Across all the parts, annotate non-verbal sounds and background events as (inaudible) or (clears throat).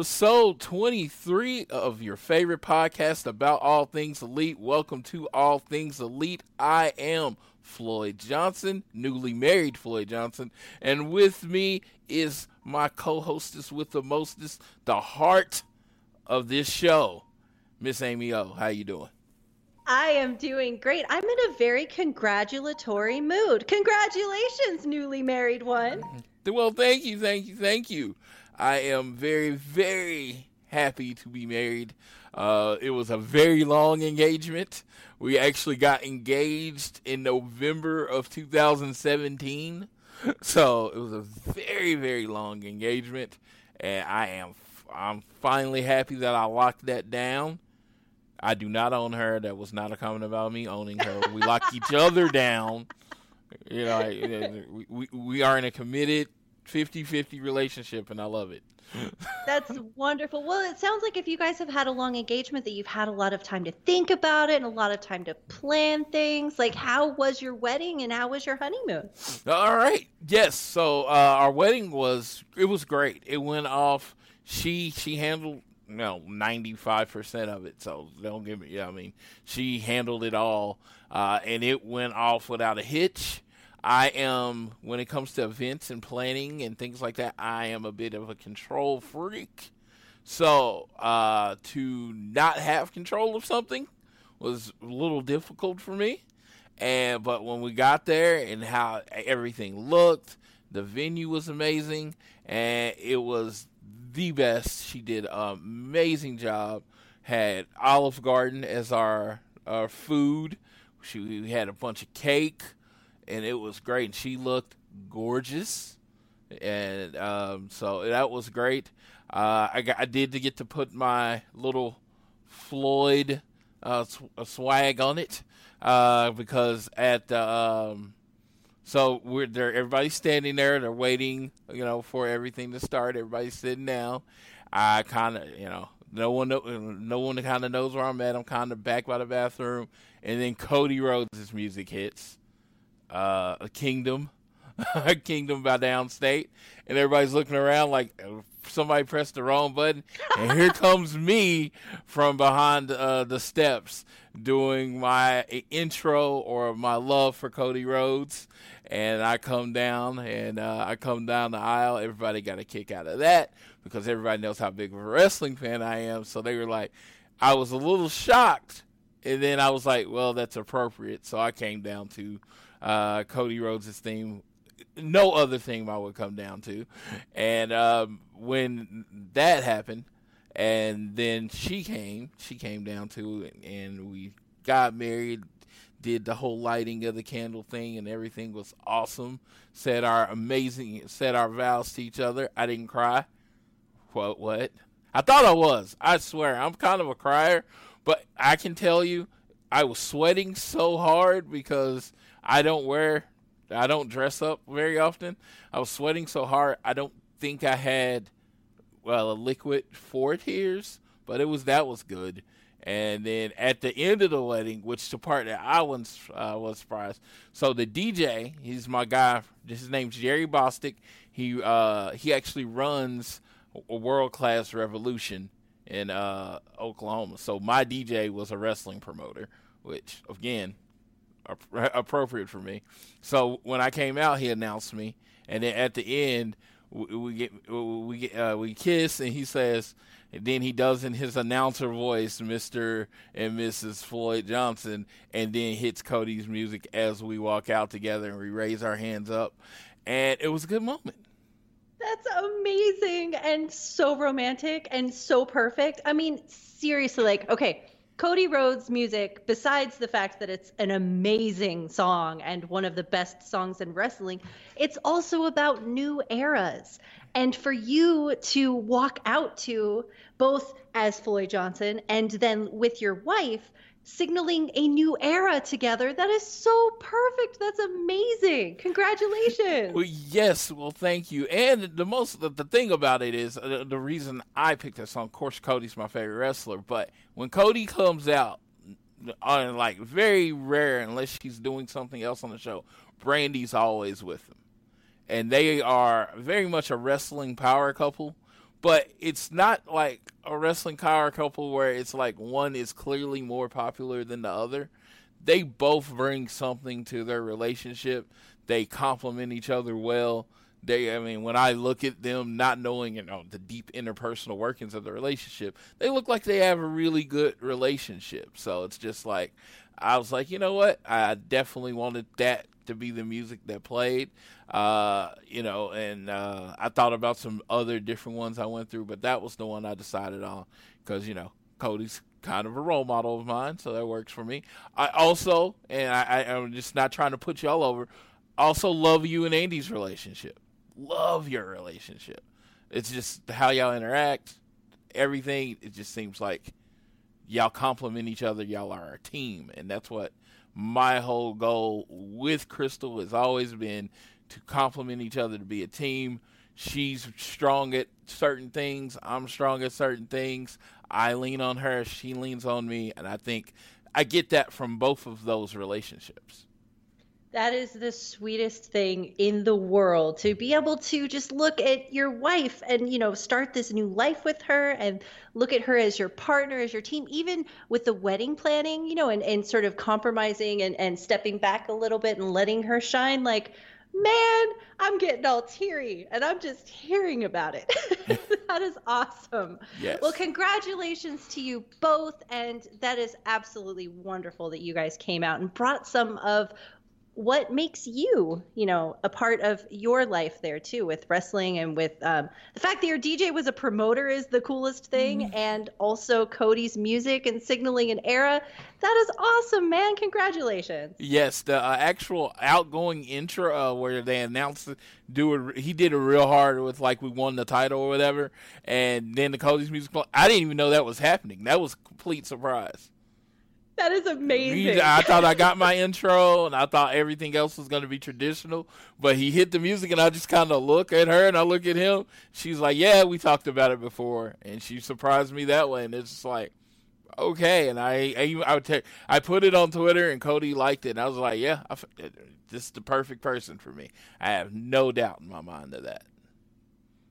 Episode 23 of your favorite podcast about all things elite. Welcome to All Things Elite. I am Floyd Johnson, newly married Floyd Johnson, and with me is my co-hostess with the mostest, the heart of this show, Miss Amy O. How you doing? I am doing great. I'm in a very congratulatory mood. Congratulations, newly married one. Well, thank you, thank you, thank you. I am very, very happy to be married. Uh, it was a very long engagement. We actually got engaged in November of 2017. So it was a very, very long engagement. And I am, I'm finally happy that I locked that down. I do not own her. That was not a comment about me owning her. We lock each other down. You know, we, we, we are in a committed 50-50 relationship, and I love it. (laughs) That's wonderful. Well, it sounds like if you guys have had a long engagement that you've had a lot of time to think about it and a lot of time to plan things. Like how was your wedding and how was your honeymoon? All right. Yes. So uh, our wedding was it was great. It went off. She she handled no ninety five percent of it. So don't give me. Yeah, I mean she handled it all, uh, and it went off without a hitch. I am when it comes to events and planning and things like that. I am a bit of a control freak. So uh, to not have control of something was a little difficult for me. And but when we got there and how everything looked, the venue was amazing, and it was the best. She did an amazing job. Had Olive Garden as our our food. She we had a bunch of cake, and it was great. And she looked gorgeous, and um, so that was great. Uh, I got, I did get to put my little Floyd uh, sw- uh, swag on it uh, because at um, so we're there. Everybody's standing there. They're waiting, you know, for everything to start. Everybody's sitting down. I kind of, you know, no one, no one kind of knows where I'm at. I'm kind of back by the bathroom, and then Cody Rhodes' music hits. Uh, a Kingdom, (laughs) a Kingdom by Downstait, and everybody's looking around like uh, somebody pressed the wrong button, and here comes me from behind uh, the steps doing my intro or my love for Cody Rhodes. And I come down and uh, I come down the aisle. Everybody got a kick out of that because everybody knows how big of a wrestling fan I am. So they were like, I was a little shocked. And then I was like, well, that's appropriate. So I came down to uh, Cody Rhodes' theme. No other theme I would come down to. And um, when that happened, and then she came, she came down to it, and we got married, did the whole lighting of the candle thing, and everything was awesome. Said our amazing, said our vows to each other. I didn't cry. What? What? I thought I was. I swear, I'm kind of a crier, but I can tell you, I was sweating so hard because I don't wear, I don't dress up very often. I was sweating so hard. I don't think I had, well, a liquid for tears, but it was that was good. And then at the end of the wedding, which the part that I was uh, was surprised. So the DJ, he's my guy. His name's Jerry Bostic. He uh, he actually runs a world class revolution in uh, Oklahoma. So my DJ was a wrestling promoter, which again, appropriate for me. So when I came out, he announced me, and then at the end, we, we get we get uh, we kiss, and he says. And then he does in his announcer voice, Mr. and Mrs. Floyd Johnson, and then hits Cody's music as we walk out together and we raise our hands up. And it was a good moment. That's amazing and so romantic and so perfect. I mean, seriously, like, okay, Cody Rhodes' music, besides the fact that it's an amazing song and one of the best songs in wrestling, it's also about new eras. And for you to walk out to both as Floyd Johnson and then with your wife, signaling a new era together, that is so perfect. That's amazing. Congratulations. Well, yes, well, thank you. And the most, the, the thing about it is uh, the reason I picked that song. Of course, Cody's my favorite wrestler, but when Cody comes out, on like very rare, unless she's doing something else on the show, Brandi's always with him, and they are very much a wrestling power couple. But it's not like a wrestling power couple where it's like one is clearly more popular than the other. They both bring something to their relationship. They complement each other well. They, I mean, when I look at them, not knowing you know the deep interpersonal workings of the relationship, they look like they have a really good relationship. So it's just like I was like, you know what? I definitely wanted that to be the music that played. Uh, you know, and uh, I thought about some other different ones I went through, but that was the one I decided on because you know Cody's kind of a role model of mine, so that works for me. I also, and I, I'm just not trying to put you all over. Also, love you and Andy's relationship. Love your relationship. It's just how y'all interact, everything. It just seems like y'all complement each other. Y'all are a team, and that's what my whole goal with Crystal has always been to complement each other to be a team. She's strong at certain things. I'm strong at certain things. I lean on her. She leans on me, and I think I get that from both of those relationships. That is the sweetest thing in the world to be able to just look at your wife and, you know, start this new life with her and look at her as your partner, as your team, even with the wedding planning, you know, and, and sort of compromising and, and stepping back a little bit and letting her shine. Like, man, I'm getting all teary and I'm just hearing about it. (laughs) that is awesome. Yes. Well, congratulations to you both. And that is absolutely wonderful that you guys came out and brought some of what makes you, you know, a part of your life there too, with wrestling and with um, the fact that your DJ was a promoter is the coolest thing, Mm-hmm. and also Cody's music and signaling an era. That is awesome, man! Congratulations. Yes, the uh, actual outgoing intro uh, where they announced do it. He did it real hard with like we won the title or whatever, and then the Cody's music. I didn't even know that was happening. That was a complete surprise. That is amazing. He- I thought I got my intro, and I thought everything else was going to be traditional. But he hit the music, and I just kind of look at her, and I look at him. She's like, "Yeah, we talked about it before," and she surprised me that way. And it's just like, okay. And I, I, I would take, I put it on Twitter, and Cody liked it, and I was like, "Yeah, I this is the perfect person for me." I have no doubt in my mind of that.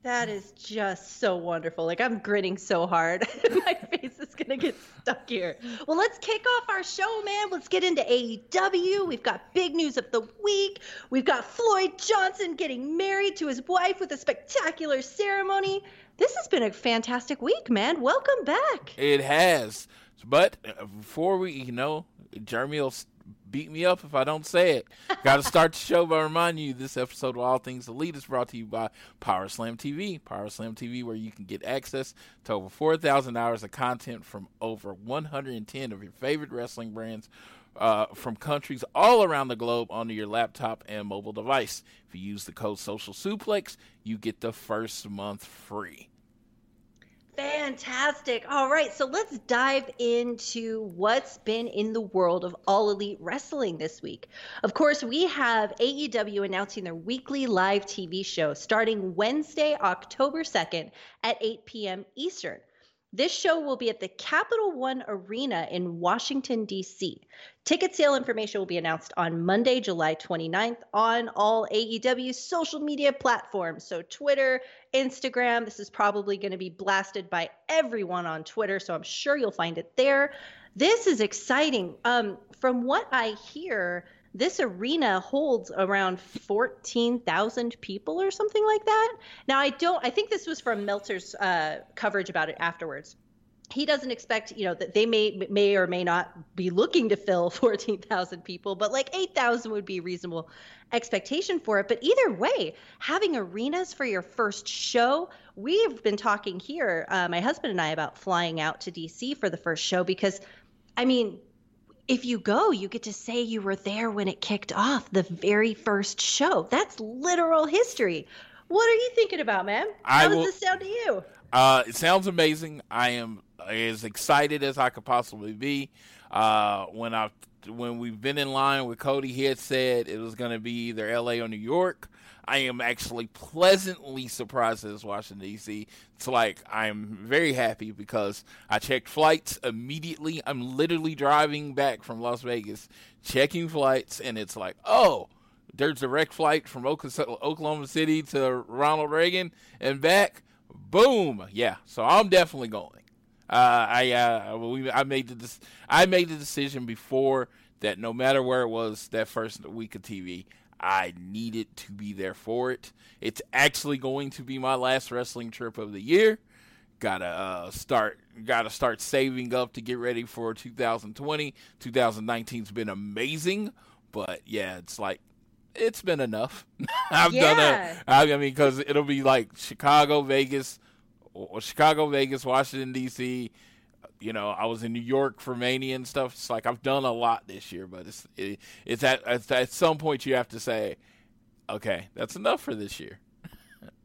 That is just so wonderful. Like I'm grinning so hard. (laughs) My face is gonna get stuck here. Well, let's kick off our show, man. Let's get into AEW. We've got big news of the week. We've got Floyd Johnson getting married to his wife with a spectacular ceremony. This has been a fantastic week, man. Welcome back. It has. But uh, before we, you know, Jeremy will beat me up if I don't say it. Got to start the show by reminding you this episode of All Things Elite is brought to you by Power Slam TV. Power Slam TV, where you can get access to over 4,000 hours of content from over 110 of your favorite wrestling brands. Uh, from countries all around the globe onto your laptop and mobile device. If you use the code Social Suplex, you get the first month free. Fantastic. All right, so let's dive into what's been in the world of All Elite Wrestling this week. Of course, we have AEW announcing their weekly live TV show starting Wednesday, October 2nd at 8 p.m. Eastern. This show will be at the Capital One Arena in Washington, D.C. Ticket sale information will be announced on Monday, July 29th on all AEW social media platforms. So, Twitter, Instagram. This is probably going to be blasted by everyone on Twitter. So, I'm sure you'll find it there. This is exciting. Um, from what I hear, this arena holds around 14,000 people or something like that. Now, I don't, I think this was from Meltzer's uh, coverage about it afterwards. He doesn't expect, you know, that they may may or may not be looking to fill (laughs) 14,000 people, but like 8,000 would be a reasonable expectation for it. But either way, having arenas for your first show, we've been talking here, uh, my husband and I, about flying out to DC for the first show because, I mean, if you go, you get to say you were there when it kicked off the very first show. That's literal history. What are you thinking about, man? I How does will- this sound to you? Uh, it sounds amazing. I am as excited as I could possibly be. Uh, when I when we've been in line with Cody, he had said it was going to be either L.A. or New York. I am actually pleasantly surprised that it's Washington D.C. It's like I'm very happy because I checked flights immediately. I'm literally driving back from Las Vegas, checking flights, and it's like, oh, there's a direct flight from Oklahoma City to Ronald Reagan and back. Boom, yeah. So I'm definitely going. Uh, I uh, we, I made the I made the decision before that no matter where it was that first week of TV, I needed to be there for it. It's actually going to be my last wrestling trip of the year. Gotta uh, start. Gotta start saving up to get ready for 2020. 2019's been amazing, but yeah, it's like it's been enough. (laughs) I've done Yeah. a. I I mean, because it'll be like Chicago, Vegas, or Chicago, Vegas, Washington D.C. You know, I was in New York for Mania and stuff. It's like I've done a lot this year, but it's it, it's at it's at some point you have to say, okay, that's enough for this year.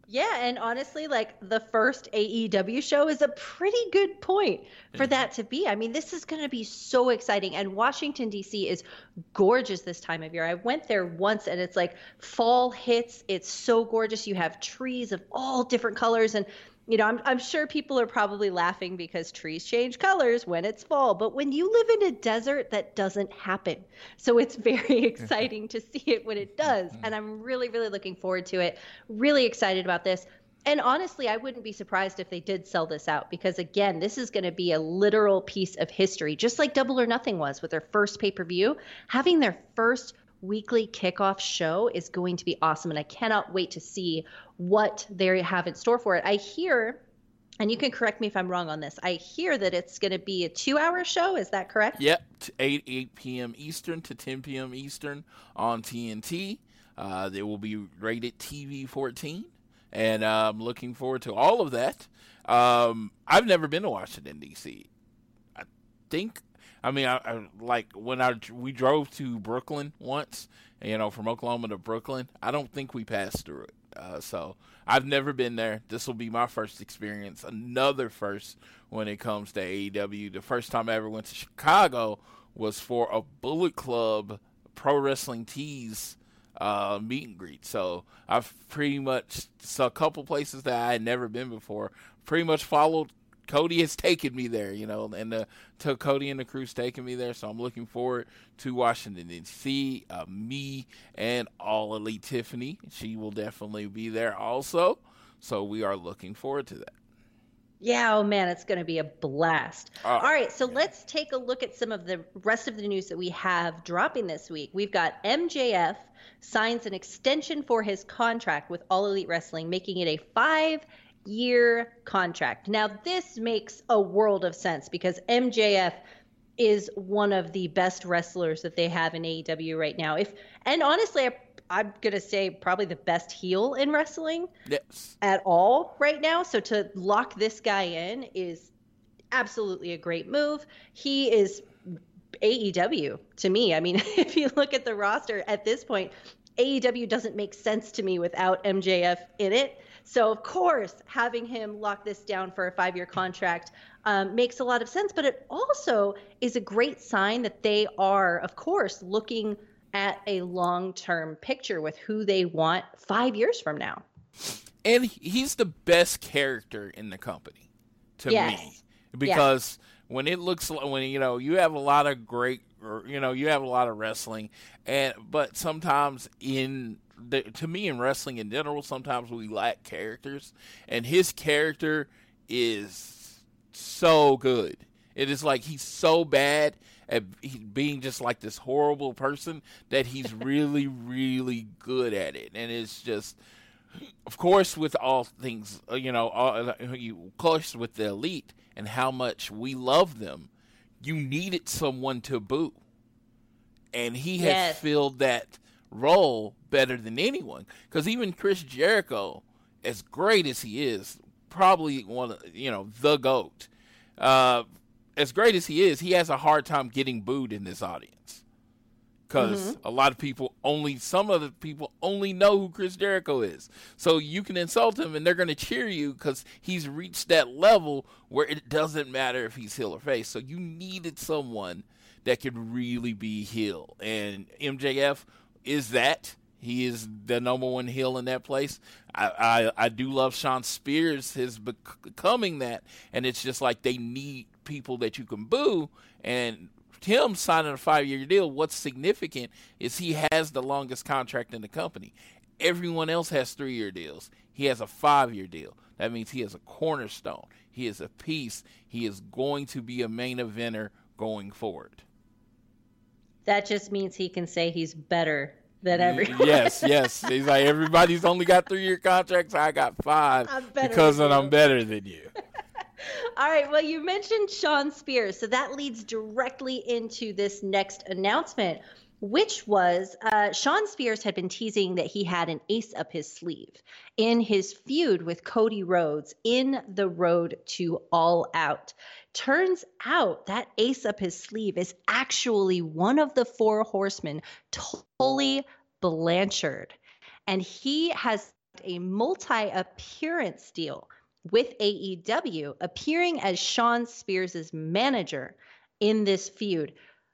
Yeah, and honestly, like the first AEW show is a pretty good point for mm-hmm. that to be. I mean, this is going to be so exciting. And Washington, D.C. is gorgeous this time of year. I went there once and it's like fall hits. It's so gorgeous. You have trees of all different colors. And, you know, I'm, I'm sure people are probably laughing because trees change colors when it's fall. But when you live in a desert, that doesn't happen. So it's (laughs) very (laughs) exciting to see it when it mm-hmm. does. And I'm really, really looking forward to it. Really excited about this. And honestly, I wouldn't be surprised if they did sell this out because, again, this is going to be a literal piece of history, just like Double or Nothing was with their first pay per view. Having their first weekly kickoff show is going to be awesome. And I cannot wait to see what they have in store for it. I hear, and you can correct me if I'm wrong on this, I hear that it's going to be a two hour show. Is that correct? Yep, 8 8 p.m. Eastern to 10 p.m. Eastern on TNT. Uh, they will be rated TV 14, and uh, I'm looking forward to all of that. Um, I've never been to Washington D.C. I think, I mean, I, I like when I we drove to Brooklyn once, you know, from Oklahoma to Brooklyn. I don't think we passed through it. Uh, so I've never been there. This will be my first experience, another first when it comes to AEW. The first time I ever went to Chicago was for a Bullet Club Pro Wrestling Tees uh, meet and greet. So I've pretty much saw a couple places that I had never been before. Pretty much followed. Cody has taken me there, you know, and the to Cody and the crew's taken me there. So I'm looking forward to Washington D.C. Uh, me and all elite Tiffany, she will definitely be there also. So we are looking forward to that. Yeah, oh man, it's going to be a blast. Oh, All right, so let's take a look at some of the rest of the news that we have dropping this week. We've got MJF signs an extension for his contract with All Elite Wrestling, making it a five year contract. Now, this makes a world of sense because MJF is one of the best wrestlers that they have in AEW right now. If and honestly, I, I'm gonna say probably the best heel in wrestling Yes. at all right now. So to lock this guy in is absolutely a great move. He is AEW to me. I mean, (laughs) if you look at the roster at this point, AEW doesn't make sense to me without MJF in it. So, of course, having him lock this down for a five year contract um, makes a lot of sense. But it also is a great sign that they are, of course, looking at a long term picture with who they want five years from now. and he's the best character in the company to Yes. me because when it looks like when you know you have a lot of great or, you know you have a lot of wrestling and but sometimes in the, to me in wrestling in general sometimes we lack characters and his character is so good. It is like he's so bad at being just like this horrible person that he's (laughs) really really good at it. And it's just of course, with all things, uh, you know, all, uh, you, of course, with the elite and how much we love them, you needed someone to boo, and he has Yes. filled that role better than anyone. Because even Chris Jericho, as great as he is, probably one, of you know, the goat. Uh, as great as he is, he has a hard time getting booed in this audience because a lot of people only some of the people only know who Chris Jericho is. So you can insult him and they're going to cheer you because he's reached that level where it doesn't matter if he's heel or face. So you needed someone that could really be heel, and MJF is that. He is the number one heel in that place. I, I, I do love Shawn Spears, his becoming that, and it's just like they need people that you can boo. And him signing a five year deal, what's significant is he has the longest contract in the company. Everyone else has three year deals. He has a five year deal. That means he has a cornerstone. He is a piece. He is going to be a main eventer going forward. That just means he can say he's better than everyone. yes, yes. He's like everybody's only got three year contracts. I got 5 I'm because then I'm better than you. (laughs) All right. Well, you mentioned Shawn Spears, so that leads directly into this next announcement, which was uh, Shawn Spears had been teasing that he had an ace up his sleeve in his feud with Cody Rhodes in the road to All Out. Turns out that ace up his sleeve is actually one of the four horsemen, Tully Blanchard. And he has a multi appearance deal with AEW, appearing as Shawn Spears' manager in this feud.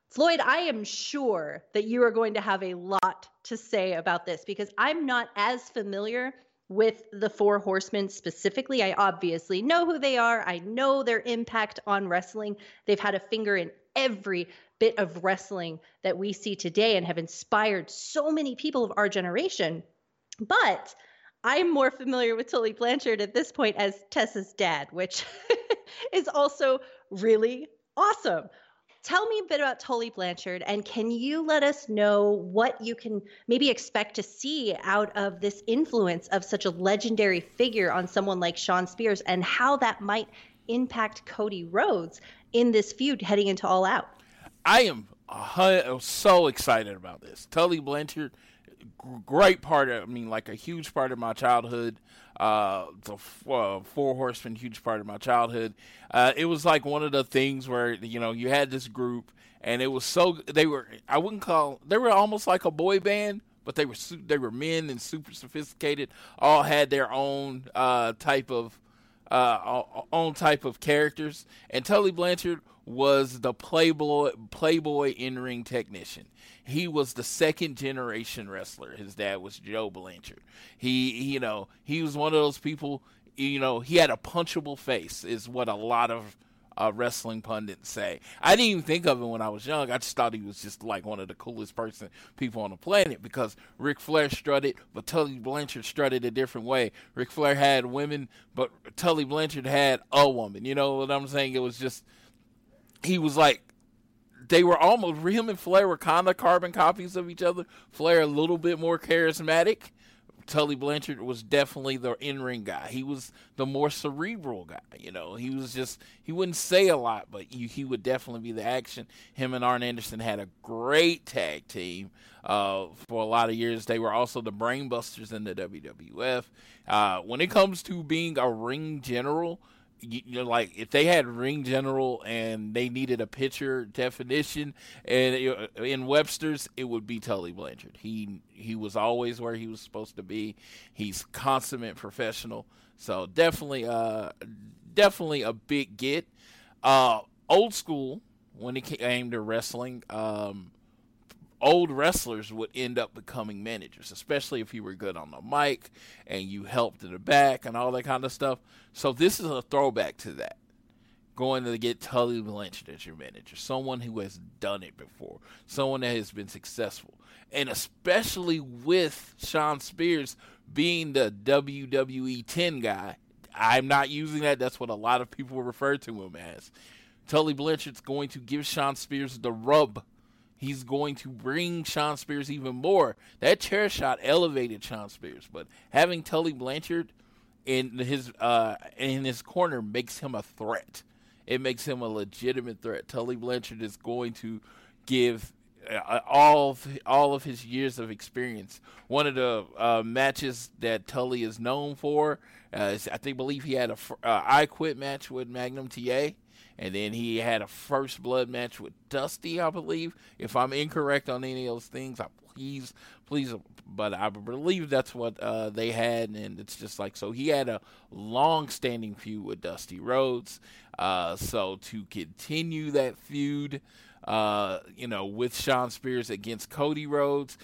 Floyd, I am sure that you are going to have a lot to say about this because I'm not as familiar with the Four Horsemen specifically. I obviously know who they are, I know their impact on wrestling. They've had a finger in every bit of wrestling that we see today and have inspired so many people of our generation. But I'm more familiar with Tully Blanchard at this point as Tessa's dad, which (laughs) is also really awesome. Tell me a bit about Tully Blanchard, and can you let us know what you can maybe expect to see out of this influence of such a legendary figure on someone like Shawn Spears and how that might impact Cody Rhodes in this feud heading into All Out? I am so excited about this. Tully Blanchard, great part of, I mean, like a huge part of my childhood. Uh, the uh, Four Horsemen, huge part of my childhood. Uh, it was like one of the things where, you know, you had this group and it was so, they were, I wouldn't call, they were almost like a boy band, but they were, they were men and super sophisticated, all had their own, uh, type of, uh, own type of characters, and Tully Blanchard was the playboy playboy in ring technician. He was the second generation wrestler. His dad was Joe Blanchard. He, you know, he was one of those people. You know, he had a punchable face, is what a lot of uh, wrestling pundits say. I didn't even think of him when I was young. I just thought he was just like one of the coolest person people on the planet because Ric Flair strutted, but Tully Blanchard strutted a different way. Ric Flair had women, but Tully Blanchard had a woman. You know what I'm saying? It was just he was like they were almost him and Flair were kind of carbon copies of each other. Flair a little bit more charismatic. Tully Blanchard was definitely the in ring guy. He was the more cerebral guy. You know, he was just he wouldn't say a lot, but you, he would definitely be the action. Him and Arn Anderson had a great tag team uh, for a lot of years. They were also the brainbusters in the WWF. Uh, when it comes to being a ring general, you know, like if they had ring general and they needed a pitcher definition, and in Webster's it would be Tully Blanchard. He he was always where he was supposed to be. He's consummate professional. So definitely, uh, definitely a big get. Uh, old school when it came to wrestling. Um, old wrestlers would end up becoming managers, especially if you were good on the mic and you helped in the back and all that kind of stuff. So this is a throwback to that. Going to get Tully Blanchard as your manager, someone who has done it before, someone that has been successful, and especially with Shawn Spears being the WWE 10 guy. I'm not using that. That's what a lot of people refer to him as. Tully Blanchard's going to give Shawn Spears the rub he's going to bring Shawn Spears even more. That chair shot elevated Shawn Spears, but having Tully Blanchard in his uh, in his corner makes him a threat. It makes him a legitimate threat. Tully Blanchard is going to give uh, all of, all of his years of experience. One of the uh, matches that Tully is known for, uh, is, I think, believe he had a uh, I Quit match with Magnum TA, and then he had a First Blood match with Dusty, I believe. If I'm incorrect on any of those things, I please, please, but I believe that's what uh, they had, and it's just like so. He had a long-standing feud with Dusty Rhodes, uh, so to continue that feud, uh, you know, with Shawn Spears against Cody Rhodes,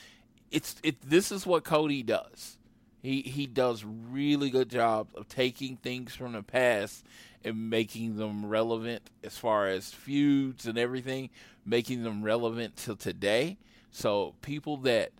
it's it. This is what Cody does. He he does really good job of taking things from the past and making them relevant as far as feuds and everything, making them relevant to today. So people that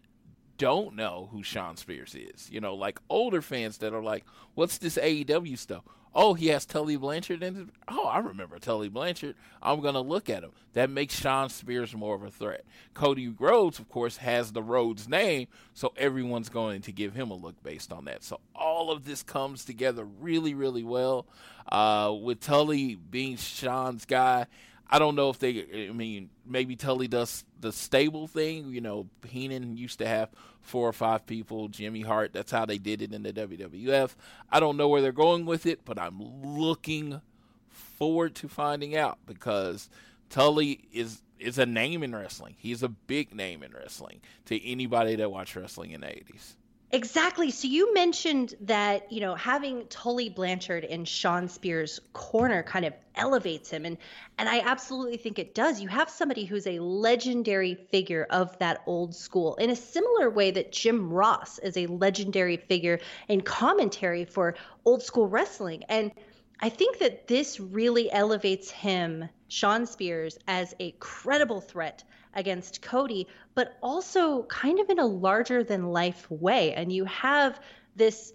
don't know who Shawn Spears is, you know, like older fans that are like, "What's this AEW stuff?" Oh, he has Tully Blanchard in it. Oh, I remember Tully Blanchard. I'm gonna look at him. That makes Shawn Spears more of a threat. Cody Rhodes, of course, has the Rhodes name, so everyone's going to give him a look based on that. So all of this comes together really, really well. Uh, with Tully being Shawn's guy, I don't know if they. I mean, maybe Tully does the stable thing. You know, Heenan used to have four or five people. Jimmy Hart. That's how they did it in the WWF. I don't know where they're going with it, but I'm looking forward to finding out because Tully is is a name in wrestling. He's a big name in wrestling to anybody that watched wrestling in the 80s. Exactly. So you mentioned that, you know, having Tully Blanchard in Shawn Spears' corner kind of elevates him and and I absolutely think it does. You have somebody who's a legendary figure of that old school in a similar way that Jim Ross is a legendary figure in commentary for old school wrestling. And I think that this really elevates him, Shawn Spears, as a credible threat against Cody, but also kind of in a larger than life way. And you have this,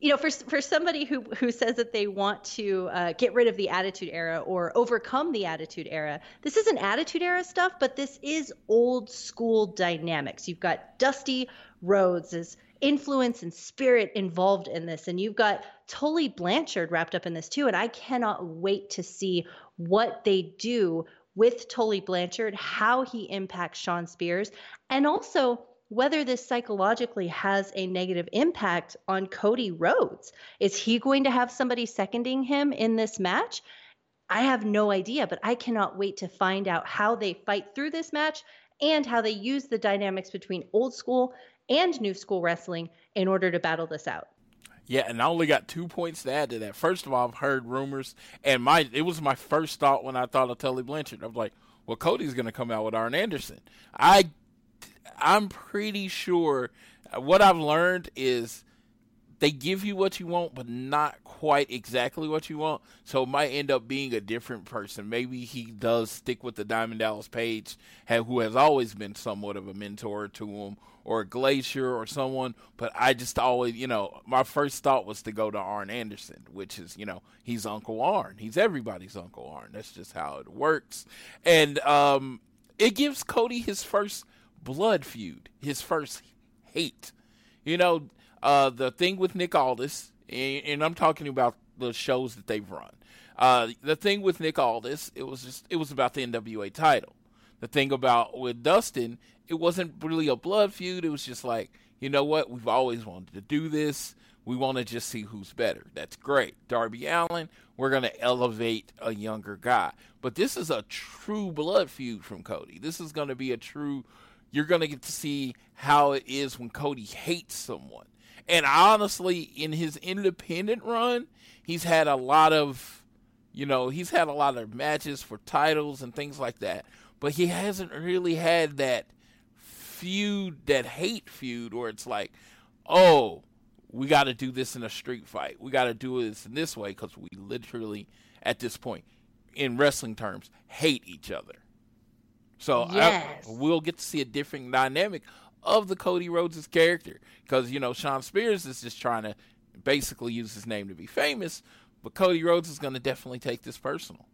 you know, for for somebody who who says that they want to uh, get rid of the Attitude Era or overcome the Attitude Era, this isn't Attitude Era stuff, but this is old school dynamics. You've got Dusty Rhodes' influence and spirit involved in this, and you've got Tully Blanchard wrapped up in this too. And I cannot wait to see what they do with Tully Blanchard, how he impacts Shawn Spears, and also whether this psychologically has a negative impact on Cody Rhodes. Is he going to have somebody seconding him in this match? I have no idea, but I cannot wait to find out how they fight through this match and how they use the dynamics between old school and new school wrestling in order to battle this out. Yeah, and I only got two points to add to that. First of all, I've heard rumors, and my it was my first thought when I thought of Tully Blanchard. I was like, well, Cody's going to come out with Arn Anderson. I, I'm pretty sure. Uh, what I've learned is they give you what you want, but not quite exactly what you want. So it might end up being a different person. Maybe he does stick with the Diamond Dallas Page, who has always been somewhat of a mentor to him, or a Glacier or someone. But I just always, you know, my first thought was to go to Arn Anderson, which is, you know, he's Uncle Arn. He's everybody's Uncle Arn. That's just how it works. And um, it gives Cody his first blood feud, his first hate. You know, uh, the thing with Nick Aldis, and, and, I'm talking about the shows that they've run. Uh, the thing with Nick Aldis, it was just it was about the NWA title. The thing about with Dustin, it wasn't really a blood feud. It was just like you know what? We've always wanted to do this. We want to just see who's better. That's great. Darby Allin, we're going to elevate a younger guy. But this is a true blood feud from Cody. This is going to be a true, you're going to get to see how it is when Cody hates someone. And honestly, in his independent run, he's had a lot of, you know, he's had a lot of matches for titles and things like that. But he hasn't really had that feud, that hate feud, where it's like, oh, we got to do this in a street fight. We got to do this in this way because we literally, at this point, in wrestling terms, hate each other. So Yes. I, we'll get to see a different dynamic of the Cody Rhodes' character because you know Shawn Spears is just trying to basically use his name to be famous, but Cody Rhodes is going to definitely take this personal.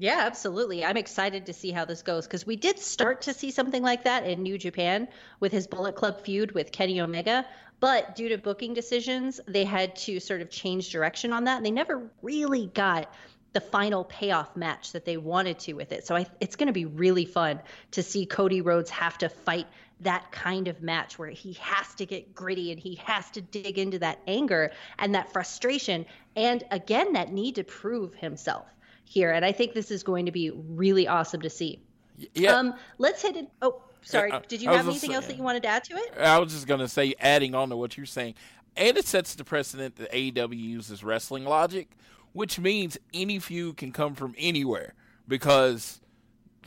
Yeah, absolutely. I'm excited to see how this goes because we did start to see something like that in New Japan with his Bullet Club feud with Kenny Omega. But due to booking decisions, they had to sort of change direction on that. And they never really got the final payoff match that they wanted to with it. So I, it's going to be really fun to see Cody Rhodes have to fight that kind of match where he has to get gritty and he has to dig into that anger and that frustration. And again, that need to prove himself here. And I think this is going to be really awesome to see. Yeah, Um, let's hit it. Oh, sorry. Uh, Did you have anything else that you wanted to add to it? I was just gonna say, adding on to what you're saying, and it sets the precedent that AEW uses wrestling logic, which means any feud can come from anywhere. Because,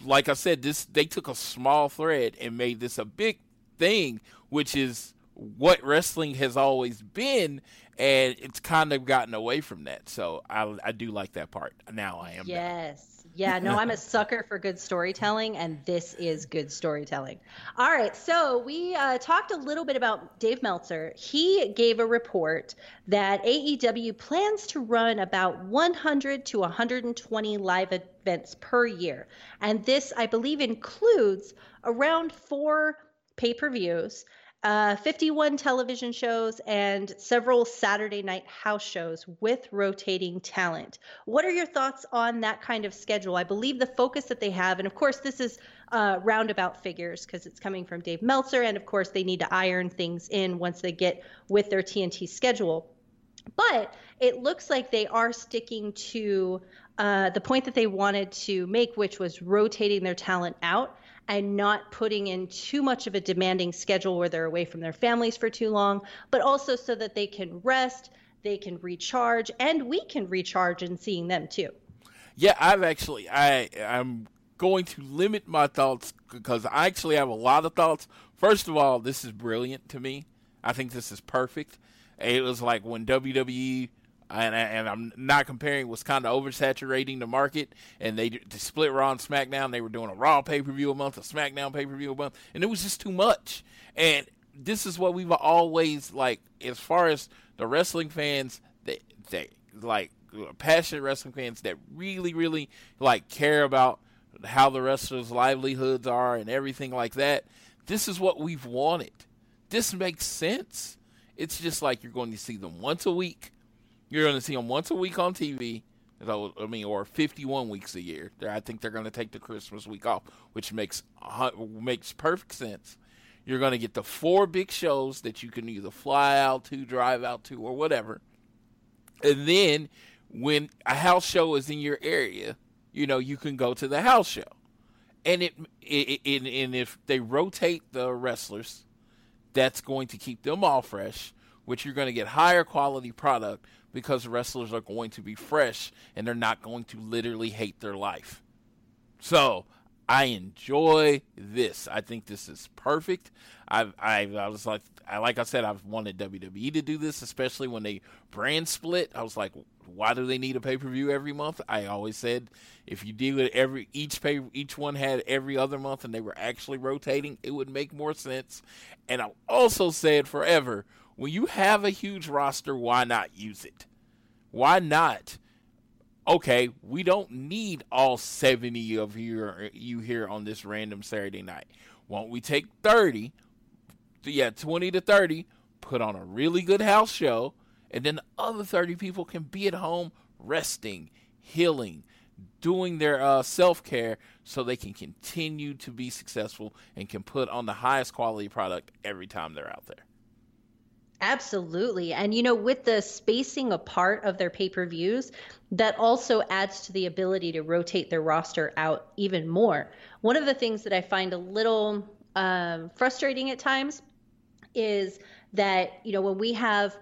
like I said, this they took a small thread and made this a big thing, which is what wrestling has always been, and it's kind of gotten away from that. So I, I do like that part. Now I am. Yes. Yeah, no, I'm a (laughs) sucker for good storytelling, and this is good storytelling. All right, so we uh, talked a little bit about Dave Meltzer. He gave a report that AEW plans to run about 100 to 120 live events per year. And this, I believe, includes around four pay per views. Uh, 51 television shows and several Saturday night house shows with rotating talent. What are your thoughts on that kind of schedule? I believe the focus that they have, and of course, this is uh, roundabout figures because it's coming from Dave Meltzer, and of course, they need to iron things in once they get with their TNT schedule. But it looks like they are sticking to uh, the point that they wanted to make, which was rotating their talent out and not putting in too much of a demanding schedule where they're away from their families for too long, but also so that they can rest, they can recharge, and we can recharge in seeing them too. Yeah, I've actually I I'm going to limit my thoughts because I actually have a lot of thoughts. First of all, this is brilliant to me. I think this is perfect. It was like when WWE and, and I'm not comparing was kind of oversaturating the market, and they, they split Raw and SmackDown. They were doing a Raw pay per view a month, a SmackDown pay per view a month, and it was just too much. And this is what we've always like, as far as the wrestling fans that they like passionate wrestling fans that really, really like care about how the wrestlers' livelihoods are and everything like that. This is what we've wanted. This makes sense. It's just like you're going to see them once a week. You're going to see them once a week on TV. I mean, or 51 weeks a year. I think they're going to take the Christmas week off, which makes makes perfect sense. You're going to get the four big shows that you can either fly out to, drive out to, or whatever. And then when a house show is in your area, you know, you can go to the house show. And it, it, it and if they rotate the wrestlers, that's going to keep them all fresh, which you're going to get higher quality product because wrestlers are going to be fresh and they're not going to literally hate their life. So I enjoy this. I think this is perfect. I I, I was like I like I said I've wanted WWE to do this, especially when they brand split. I was like, why do they need a pay per view every month? I always said if you deal with every each pay each one had every other month and they were actually rotating, it would make more sense. And I also said forever, when you have a huge roster, why not use it? Why not? okay, we don't need all 70 of you, you here on this random Saturday night. Won't we take 30? Yeah, 20 to 30, put on a really good house show, and then the other 30 people can be at home resting, healing, doing their uh, self care so they can continue to be successful and can put on the highest quality product every time they're out there. Absolutely. And, you know, with the spacing apart of their pay per views, that also adds to the ability to rotate their roster out even more. One of the things that I find a little um, frustrating at times is that, you know, when we have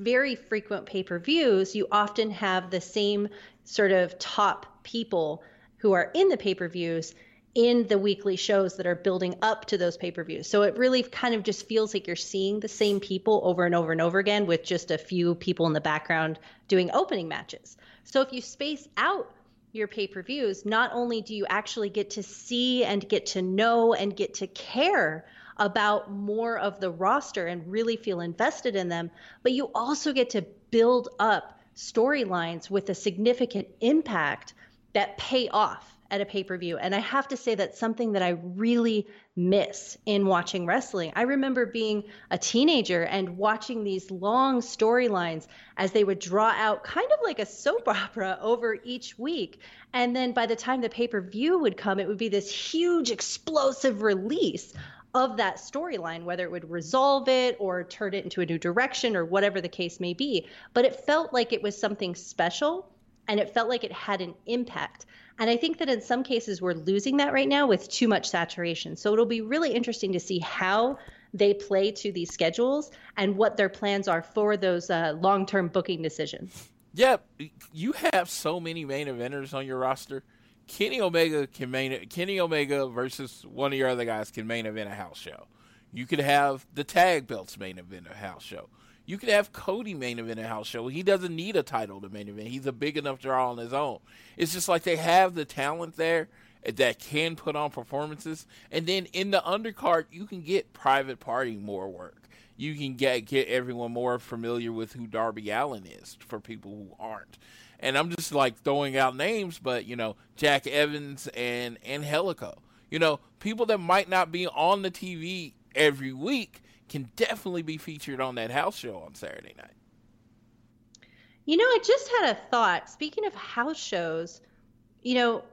very frequent pay per views, you often have the same sort of top people who are in the pay per views in the weekly shows that are building up to those pay per views. So it really kind of just feels like you're seeing the same people over and over and over again with just a few people in the background doing opening matches. So if you space out your pay per views, not only do you actually get to see and get to know and get to care about more of the roster and really feel invested in them, but you also get to build up storylines with a significant impact that pay off at a pay per view. And I have to say that's something that I really miss in watching wrestling. I remember being a teenager and watching these long storylines as they would draw out kind of like a soap (laughs) opera over each week. And then by the time the pay per view would come, it would be this huge explosive release of that storyline, whether it would resolve it or turn it into a new direction or whatever the case may be. But it felt like it was something special and it felt like it had an impact. And I think that in some cases we're losing that right now with too much saturation. So it'll be really interesting to see how they play to these schedules and what their plans are for those uh, long term booking decisions. Yeah, you have so many main eventers on your roster. Kenny Omega can main Kenny Omega versus one of your other guys can main event a house show. You could have the tag belts main event a house show. You could have Cody main event a house show. He doesn't need a title to main event. He's a big enough draw on his own. It's just like they have the talent there that can put on performances. And then in the undercard, you can get private party more work. You can get get everyone more familiar with who Darby Allin is for people who aren't. And I'm just like throwing out names, but you know, Jack Evans and Angelico. You know, people that might not be on the TV every week can definitely be featured on that house show on Saturday night. You know, I just had a thought. Speaking of house shows, you know,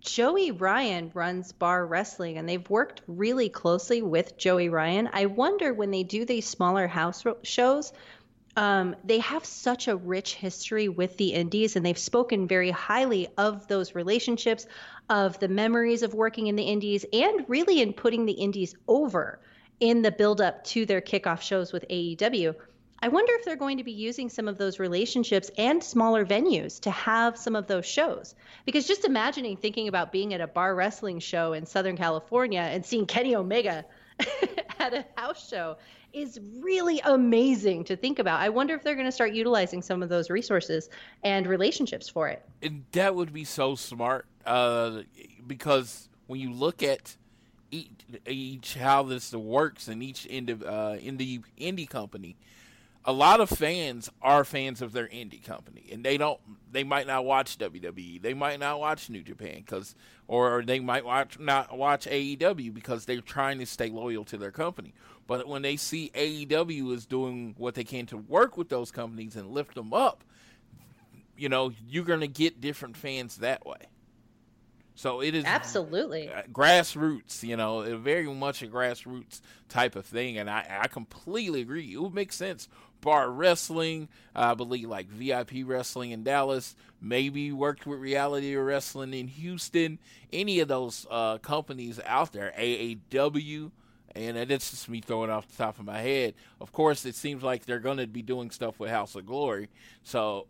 Joey Ryan runs Bar Wrestling and they've worked really closely with Joey Ryan. I wonder when they do these smaller house shows, um, they have such a rich history with the indies and they've spoken very highly of those relationships, of the memories of working in the indies, and really in putting the indies over in the build up to their kickoff shows with AEW. I wonder if they're going to be using some of those relationships and smaller venues to have some of those shows. Because just imagining thinking about being at a bar wrestling show in Southern California and seeing Kenny Omega (laughs) at a house show is really amazing to think about. I wonder if they're going to start utilizing some of those resources and relationships for it. And that would be so smart uh, because when you look at each, each how this works in each indie, uh, indie indie company. A lot of fans are fans of their indie company, and they don't. They might not watch WWE. They might not watch New Japan because, or they might watch not watch AEW because they're trying to stay loyal to their company. But when they see AEW is doing what they can to work with those companies and lift them up, you know, you're going to get different fans that way. So it is absolutely grassroots, you know, very much a grassroots type of thing, and I, I completely agree. It would make sense. Bar wrestling, I believe, like VIP wrestling in Dallas, maybe worked with reality wrestling in Houston. Any of those uh, companies out there, AAW, and it's just me throwing off the top of my head. Of course, it seems like they're going to be doing stuff with House of Glory, so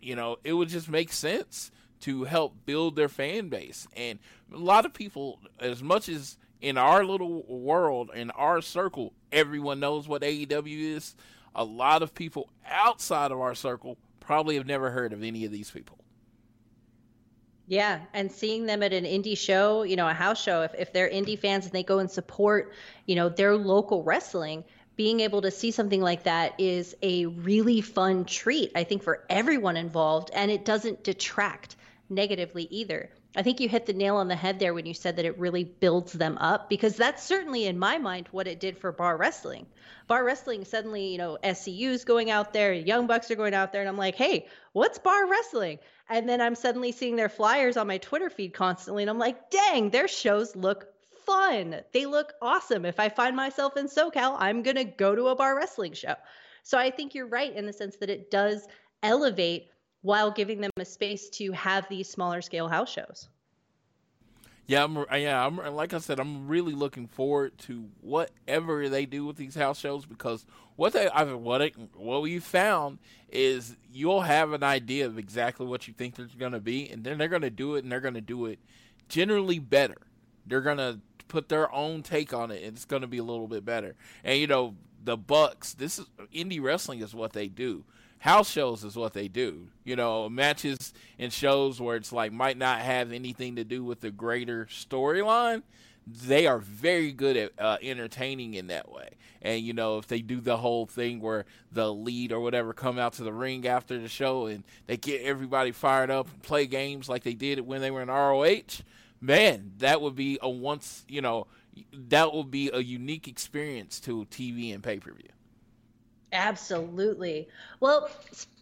you know, it would just make sense to help build their fan base. And a lot of people, as much as in our little world, in our circle, everyone knows what AEW is, a lot of people outside of our circle probably have never heard of any of these people. Yeah, and seeing them at an indie show, you know, a house show, if, if they're indie fans and they go and support, you know, their local wrestling, being able to see something like that is a really fun treat, I think, for everyone involved, and it doesn't detract negatively either. I think you hit the nail on the head there when you said that it really builds them up because that's certainly in my mind what it did for bar wrestling. Bar wrestling suddenly, you know, SCU's going out there, Young Bucks are going out there, and I'm like, hey, what's bar wrestling? And then I'm suddenly seeing their flyers on my Twitter feed constantly, and I'm like, dang, their shows look fun. They look awesome. If I find myself in SoCal, I'm gonna go to a bar wrestling show. So I think you're right in the sense that it does elevate while giving them a space to have these smaller scale house shows. Yeah, I'm, yeah, I'm like I said, I'm really looking forward to whatever they do with these house shows because what they, I mean, what it, what we found is you'll have an idea of exactly what you think they're going to be, and then they're going to do it, and they're going to do it generally better. They're going to put their own take on it, and it's going to be a little bit better. And you know, the Bucks, this is indie wrestling is what they do house shows is what they do. You know, matches and shows where it's like might not have anything to do with the greater storyline. They are very good at uh, entertaining in that way. And you know, if they do the whole thing where the lead or whatever come out to the ring after the show and they get everybody fired up and play games like they did when they were in ROH, man, that would be a once, you know, that would be a unique experience to TV and pay per view. Absolutely. Well,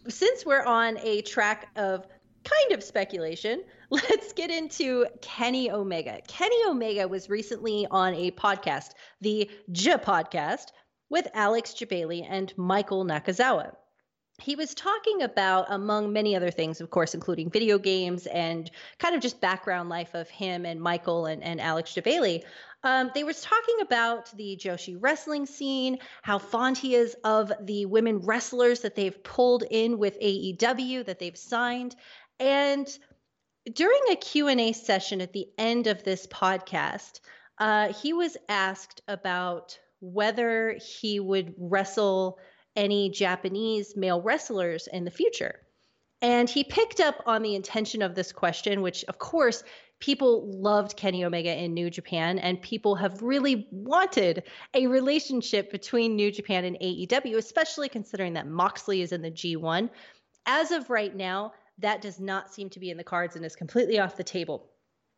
since we're on a track of kind of speculation, (laughs) let's get into Kenny Omega. Kenny Omega was recently on a podcast, the J podcast, with Alex Jebailey and Michael Nakazawa. He was talking about, among many other things, of course, including video games and kind of just background life of him and Michael and, and Alex Jebailey. Um, they was talking about the Joshi wrestling scene, how fond he is of the women wrestlers that they've pulled in with AEW that they've signed, and during a Q&A session at the end of this podcast, uh, he was asked about whether he would wrestle any Japanese male wrestlers in the future. And he picked up on the intention of this question, which, of course, people loved Kenny Omega in New Japan, and people have really wanted a relationship between New Japan and AEW, especially considering that Moxley is in the G1. As of right now, that does not seem to be in the cards and is completely off the table.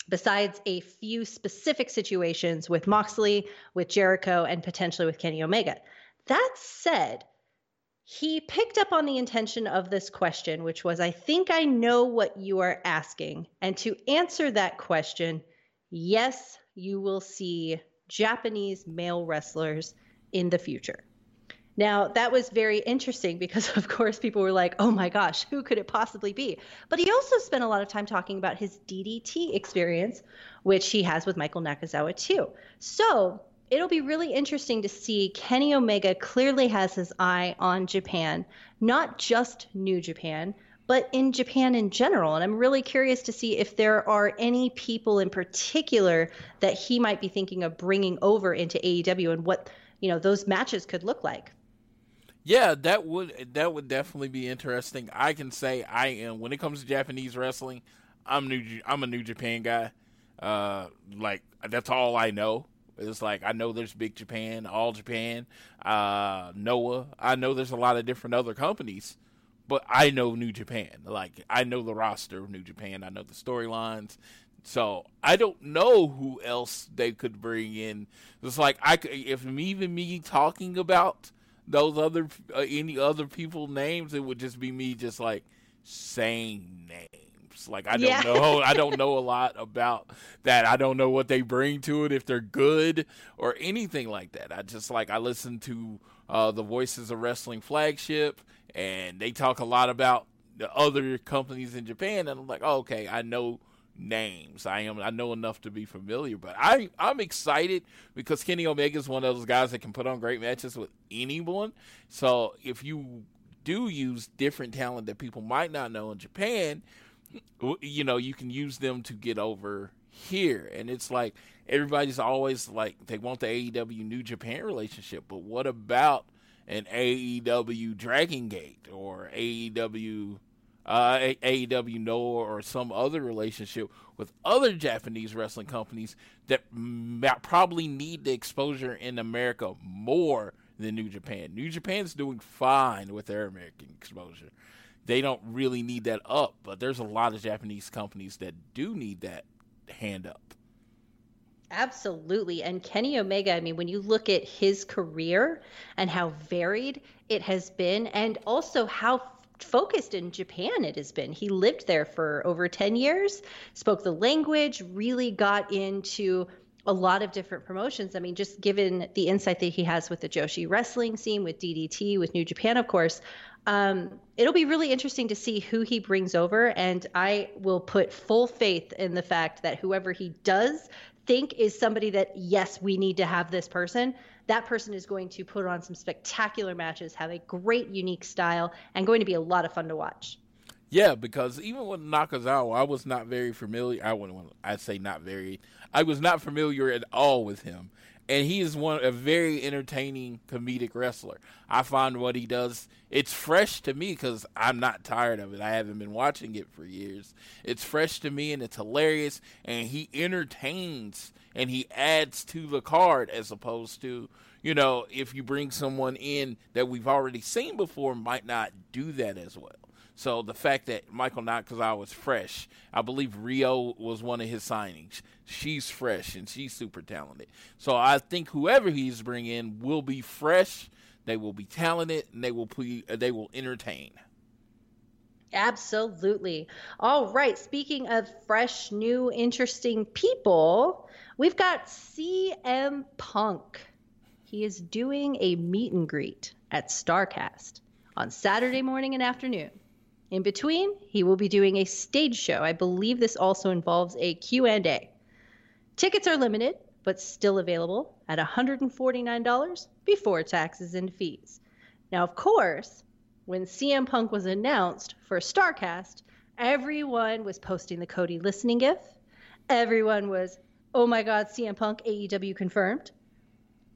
Besides a few specific situations with Moxley, with Jericho, and potentially with Kenny Omega. That said, he picked up on the intention of this question, which was I think I know what you are asking. And to answer that question, yes, you will see Japanese male wrestlers in the future. Now, that was very interesting because, (laughs) of course, people were like, oh my gosh, who could it possibly be? But he also spent a lot of time talking about his DDT experience, which he has with Michael Nakazawa too. So, it'll be really interesting to see Kenny Omega clearly has his eye on Japan, not just New Japan, but in Japan in general. And I'm really curious to see if there are any people in particular that he might be thinking of bringing over into AEW and what, you know, those matches could look like. Yeah, that would that would definitely be interesting. I can say I am when it comes to Japanese wrestling, I'm new I'm a New Japan guy. Uh like that's all I know. It's like I know there's Big Japan, All Japan, uh, Noah. I know there's a lot of different other companies, but I know New Japan. Like I know the roster of New Japan. I know the storylines. So I don't know who else they could bring in. It's like I could, if even me talking about those other uh, any other people names, it would just be me just like saying names. Like I don't Yeah. know, (laughs) I don't know a lot about that. I don't know what they bring to it, if they're good or anything like that. I just like I listen to uh, the Voices of Wrestling flagship, and they talk a lot about the other companies in Japan, and I'm like, oh, okay, I know names. I am I know enough to be familiar, but I I'm excited because Kenny Omega is one of those guys that can put on great matches with anyone. So if you do use different talent that people might not know in Japan, you know, you can use them to get over here. And it's like everybody's always like they want the AEW New Japan relationship, but what about an AEW Dragon Gate or AEW uh, AEW Noah or some other relationship with other Japanese wrestling companies that m- probably need the exposure in America more than New Japan. New Japan's doing fine with their American exposure. They don't really need that up. But there's a lot of Japanese companies that do need that hand up. Absolutely. And Kenny Omega, I mean, when you look at his career and how varied it has been, and also how focused in Japan it has been. He lived there for over 10 years, spoke the language, really got into a lot of different promotions. I mean, just given the insight that he has with the Joshi wrestling scene, with DDT, with New Japan, of course, um, it'll be really interesting to see who he brings over. And I will put full faith in the fact that whoever he does think is somebody that, yes, we need to have this person, that person is going to put on some spectacular matches, have a great, unique style, and going to be a lot of fun to watch. Yeah, because even with Nakazawa, I was not very familiar. I wouldn't want. I'd say not very. I was not familiar at all with him, and he is one a very entertaining comedic wrestler. I find what he does. It's fresh to me because I'm not tired of it. I haven't been watching it for years. It's fresh to me and it's hilarious, and he entertains and he adds to the card as opposed to you know if you bring someone in that we've already seen before might not do that as well. So the fact that Michael Nakazawa was fresh, I believe Riho was one of his signings. She's fresh and she's super talented. So I think whoever he's bringing in will be fresh. They will be talented and they will ple- uh, they will entertain. Absolutely. All right. Speaking of fresh, new, interesting people, we've got CM Punk. He is doing a meet and greet at StarCast on Saturday morning and afternoon. In between, he will be doing a stage show. I believe this also involves a Q&A. Tickets are limited, but still available at $149 before taxes and fees. Now, of course, when CM Punk was announced for StarCast, everyone was posting the Cody listening gif. Everyone was, oh my God, CM Punk AEW confirmed.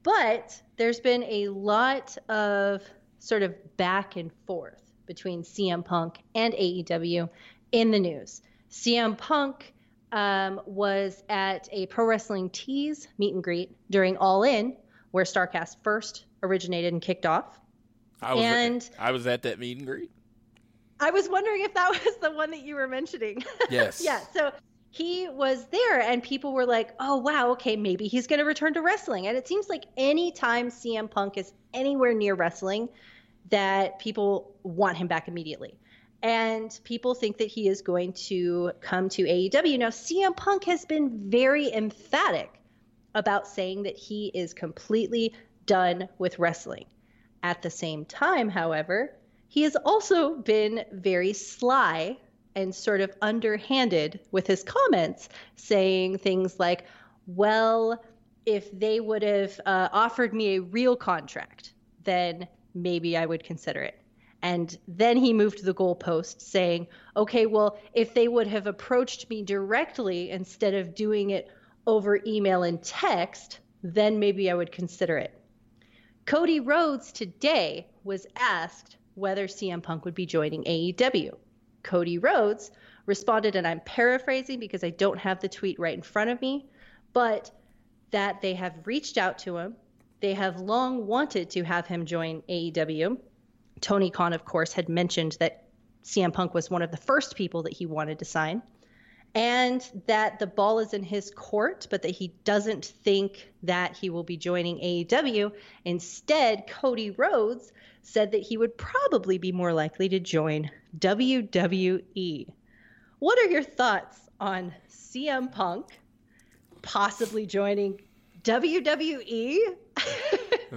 But there's been a lot of sort of back and forth between CM Punk and AEW in the news. CM Punk um, was at a Pro Wrestling Tees meet and greet during All In, where StarCast first originated and kicked off. I was And- at, I was at that meet and greet. I was wondering if that was the one that you were mentioning. Yes. (laughs) yeah. So he was there, and people were like, oh, wow, okay, maybe he's going to return to wrestling. And it seems like anytime CM Punk is anywhere near wrestling, that people want him back immediately. And people think that he is going to come to AEW. Now, CM Punk has been very emphatic about saying that he is completely done with wrestling. At the same time, however, he has also been very sly and sort of underhanded with his comments, saying things like, well, if they would have uh, offered me a real contract, then maybe I would consider it. And then he moved the goalpost, saying, okay, well, if they would have approached me directly instead of doing it over email and text, then maybe I would consider it. Cody Rhodes today was asked whether CM Punk would be joining AEW. Cody Rhodes responded, and I'm paraphrasing because I don't have the tweet right in front of me, but that they have reached out to him. They have long wanted to have him join AEW. Tony Khan, of course, had mentioned that CM Punk was one of the first people that he wanted to sign, and that the ball is in his court, but that he doesn't think that he will be joining AEW. Instead, Cody Rhodes said that he would probably be more likely to join WWE. What are your thoughts on CM Punk possibly joining WWE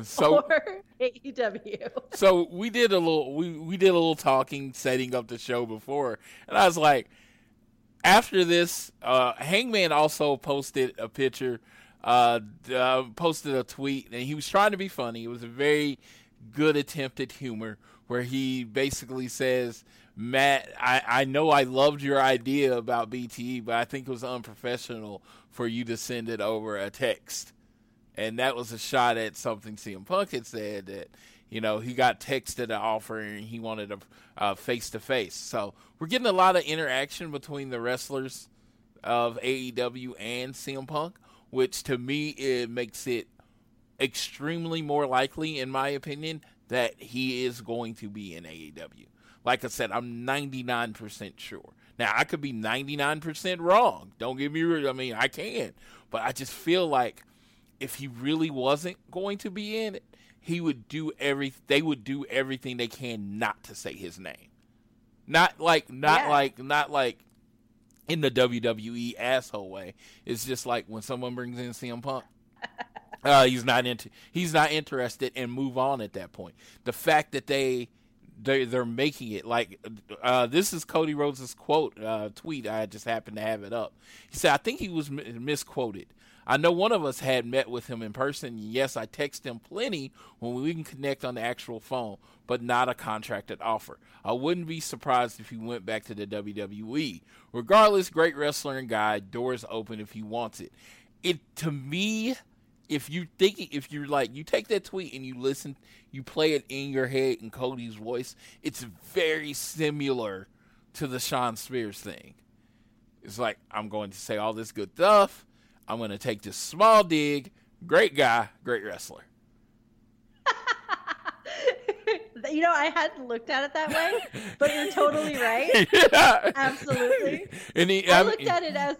So (laughs) or AEW? so we did a little we, we did a little talking setting up the show before and i was like after this uh hangman also posted a picture uh, uh posted a tweet and he was trying to be funny. It was a very good attempt at humor where he basically says matt i i know i loved your idea about bte but i think it was unprofessional for you to send it over a text and that was a shot at something CM Punk had said that you know he got texted an offer and he wanted a face to face. So we're getting a lot of interaction between the wrestlers of AEW and CM Punk, which to me it makes it extremely more likely, in my opinion, that he is going to be in AEW. Like I said, I'm 99% sure. Now I could be 99% wrong. Don't get me wrong. I mean, I can, but I just feel like if he really wasn't going to be in it, he would do every. They would do everything they can not to say his name. Not like, not Yeah. like, not like in the WWE asshole way. It's just like when someone brings in CM Punk. (laughs) Uh, he's not into. He's not interested, and move on at that point. The fact that they they they're making it like uh, this is Cody Rhodes' quote uh, tweet. I just happened to have it up. He said, "I think he was misquoted. I know one of us had met with him in person. Yes, I text him plenty when we can connect on the actual phone, but not a contracted offer. I wouldn't be surprised if he went back to the WWE. Regardless, great wrestler and guy. Doors open if he wants it. It to me." if you think if you're like you take that tweet and you listen you play it in your head in cody's voice it's very similar to the Shawn Spears thing it's like i'm going to say all this good stuff i'm going to take this small dig great guy great wrestler (laughs) you know, I hadn't looked at it that way, but you're totally (laughs) right. yeah. Absolutely. and he, I I looked mean- at it as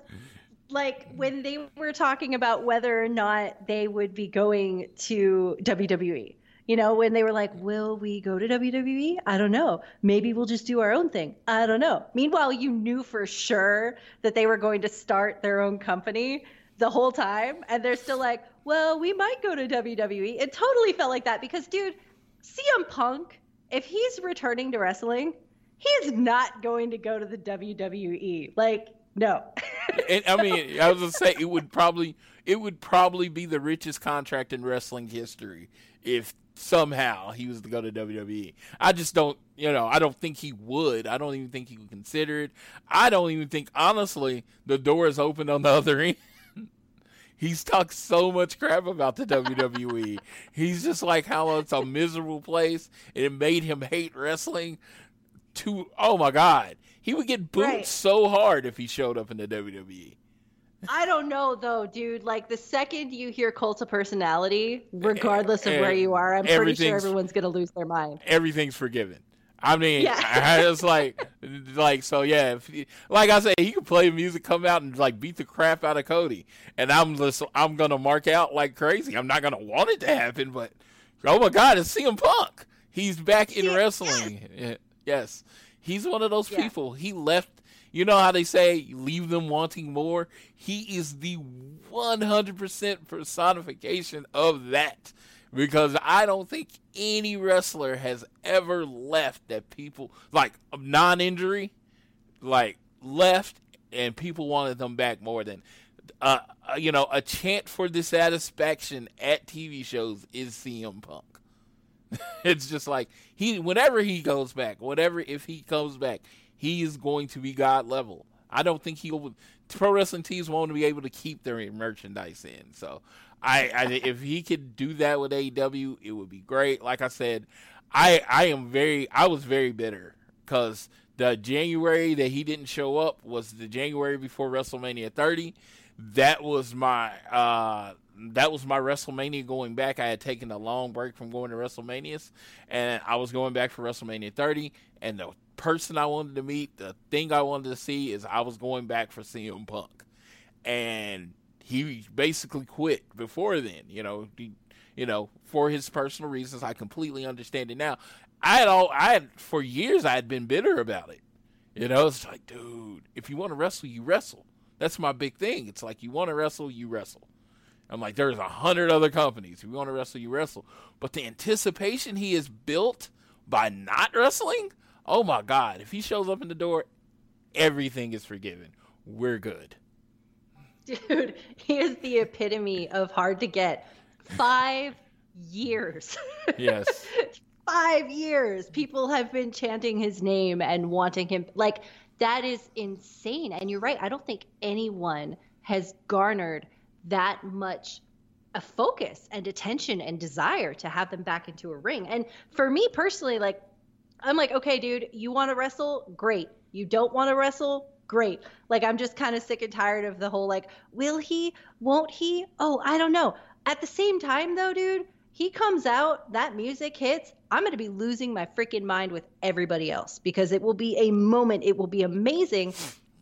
like when they were talking about whether or not they would be going to WWE. You know, when they were like, "Will we go to WWE?" I don't know. Maybe we'll just do our own thing. I don't know. Meanwhile, you knew for sure that they were going to start their own company the whole time, and they're still like, "Well, we might go to WWE." It totally felt like that because, dude, CM Punk, if he's returning to wrestling, he's not going to go to the WWE. Like, no. (laughs) and I mean, I was gonna say it would probably it would probably be the richest contract in wrestling history if somehow he was to go to WWE. I just don't, you know, I don't think he would. I don't even think he would consider it. I don't even think, honestly, the door is open on the other (laughs) end. He's talked so much crap about the WWE. He's just like how it's a miserable place and it made him hate wrestling. To oh my god, he would get booed Right. so hard if he showed up in the WWE. I don't know though, dude. Like the second you hear cult of personality, regardless of where Eh, you are, I'm pretty sure everyone's gonna lose their mind. Everything's forgiven. I mean, Yeah. I was like, like so, yeah. If like I said, he could play music, come out and like beat the crap out of Cody, and I'm just, I'm gonna mark out like crazy. I'm not gonna want it to happen, but oh my god, it's CM Punk. He's back in wrestling. Yeah, Yes, he's one of those people. He left. You know how they say leave them wanting more. He is the 100% personification of that because I don't think any wrestler has ever left that people like non-injury, like left and people wanted them back more than uh, uh, you know a chant for dissatisfaction at TV shows is CM Punk. (laughs) it's just like he whenever he goes back, whatever if he comes back, he is going to be god level. I don't think he'll Pro Wrestling Tees won't be able to keep their merchandise in. So I, I if he could do that with AEW, it would be great. Like I said, I I am very I was very bitter because the January that he didn't show up was the January before WrestleMania 30. That was my uh that was my WrestleMania going back. I had taken a long break from going to WrestleManias, and I was going back for WrestleMania 30. And the person I wanted to meet, the thing I wanted to see, is I was going back for CM Punk, and he basically quit before then. You know, he, you know, for his personal reasons. I completely understand it now. I had all I had for years. I had been bitter about it. You know, it's like, dude, if you want to wrestle, you wrestle. That's my big thing. It's like you want to wrestle, you wrestle. I'm like, there's a hundred other companies. If you want to wrestle, you wrestle. But the anticipation he has built by not wrestling, oh my God. If he shows up in the door, everything is forgiven. We're good. Dude, he is the epitome of hard to get. Five years. Yes. (laughs) Five years. People have been chanting his name and wanting him. Like, that is insane. And you're right. I don't think anyone has garnered that much a focus and attention and desire to have them back into a ring. And for me personally, like, I'm like, okay, dude, you want to wrestle? Great. You don't want to wrestle? Great. Like, I'm just kind of sick and tired of the whole, like, will he? Won't he? Oh, I don't know. At the same time, though, dude, he comes out, that music hits, I'm going to be losing my freaking mind with everybody else because it will be a moment. It will be amazing.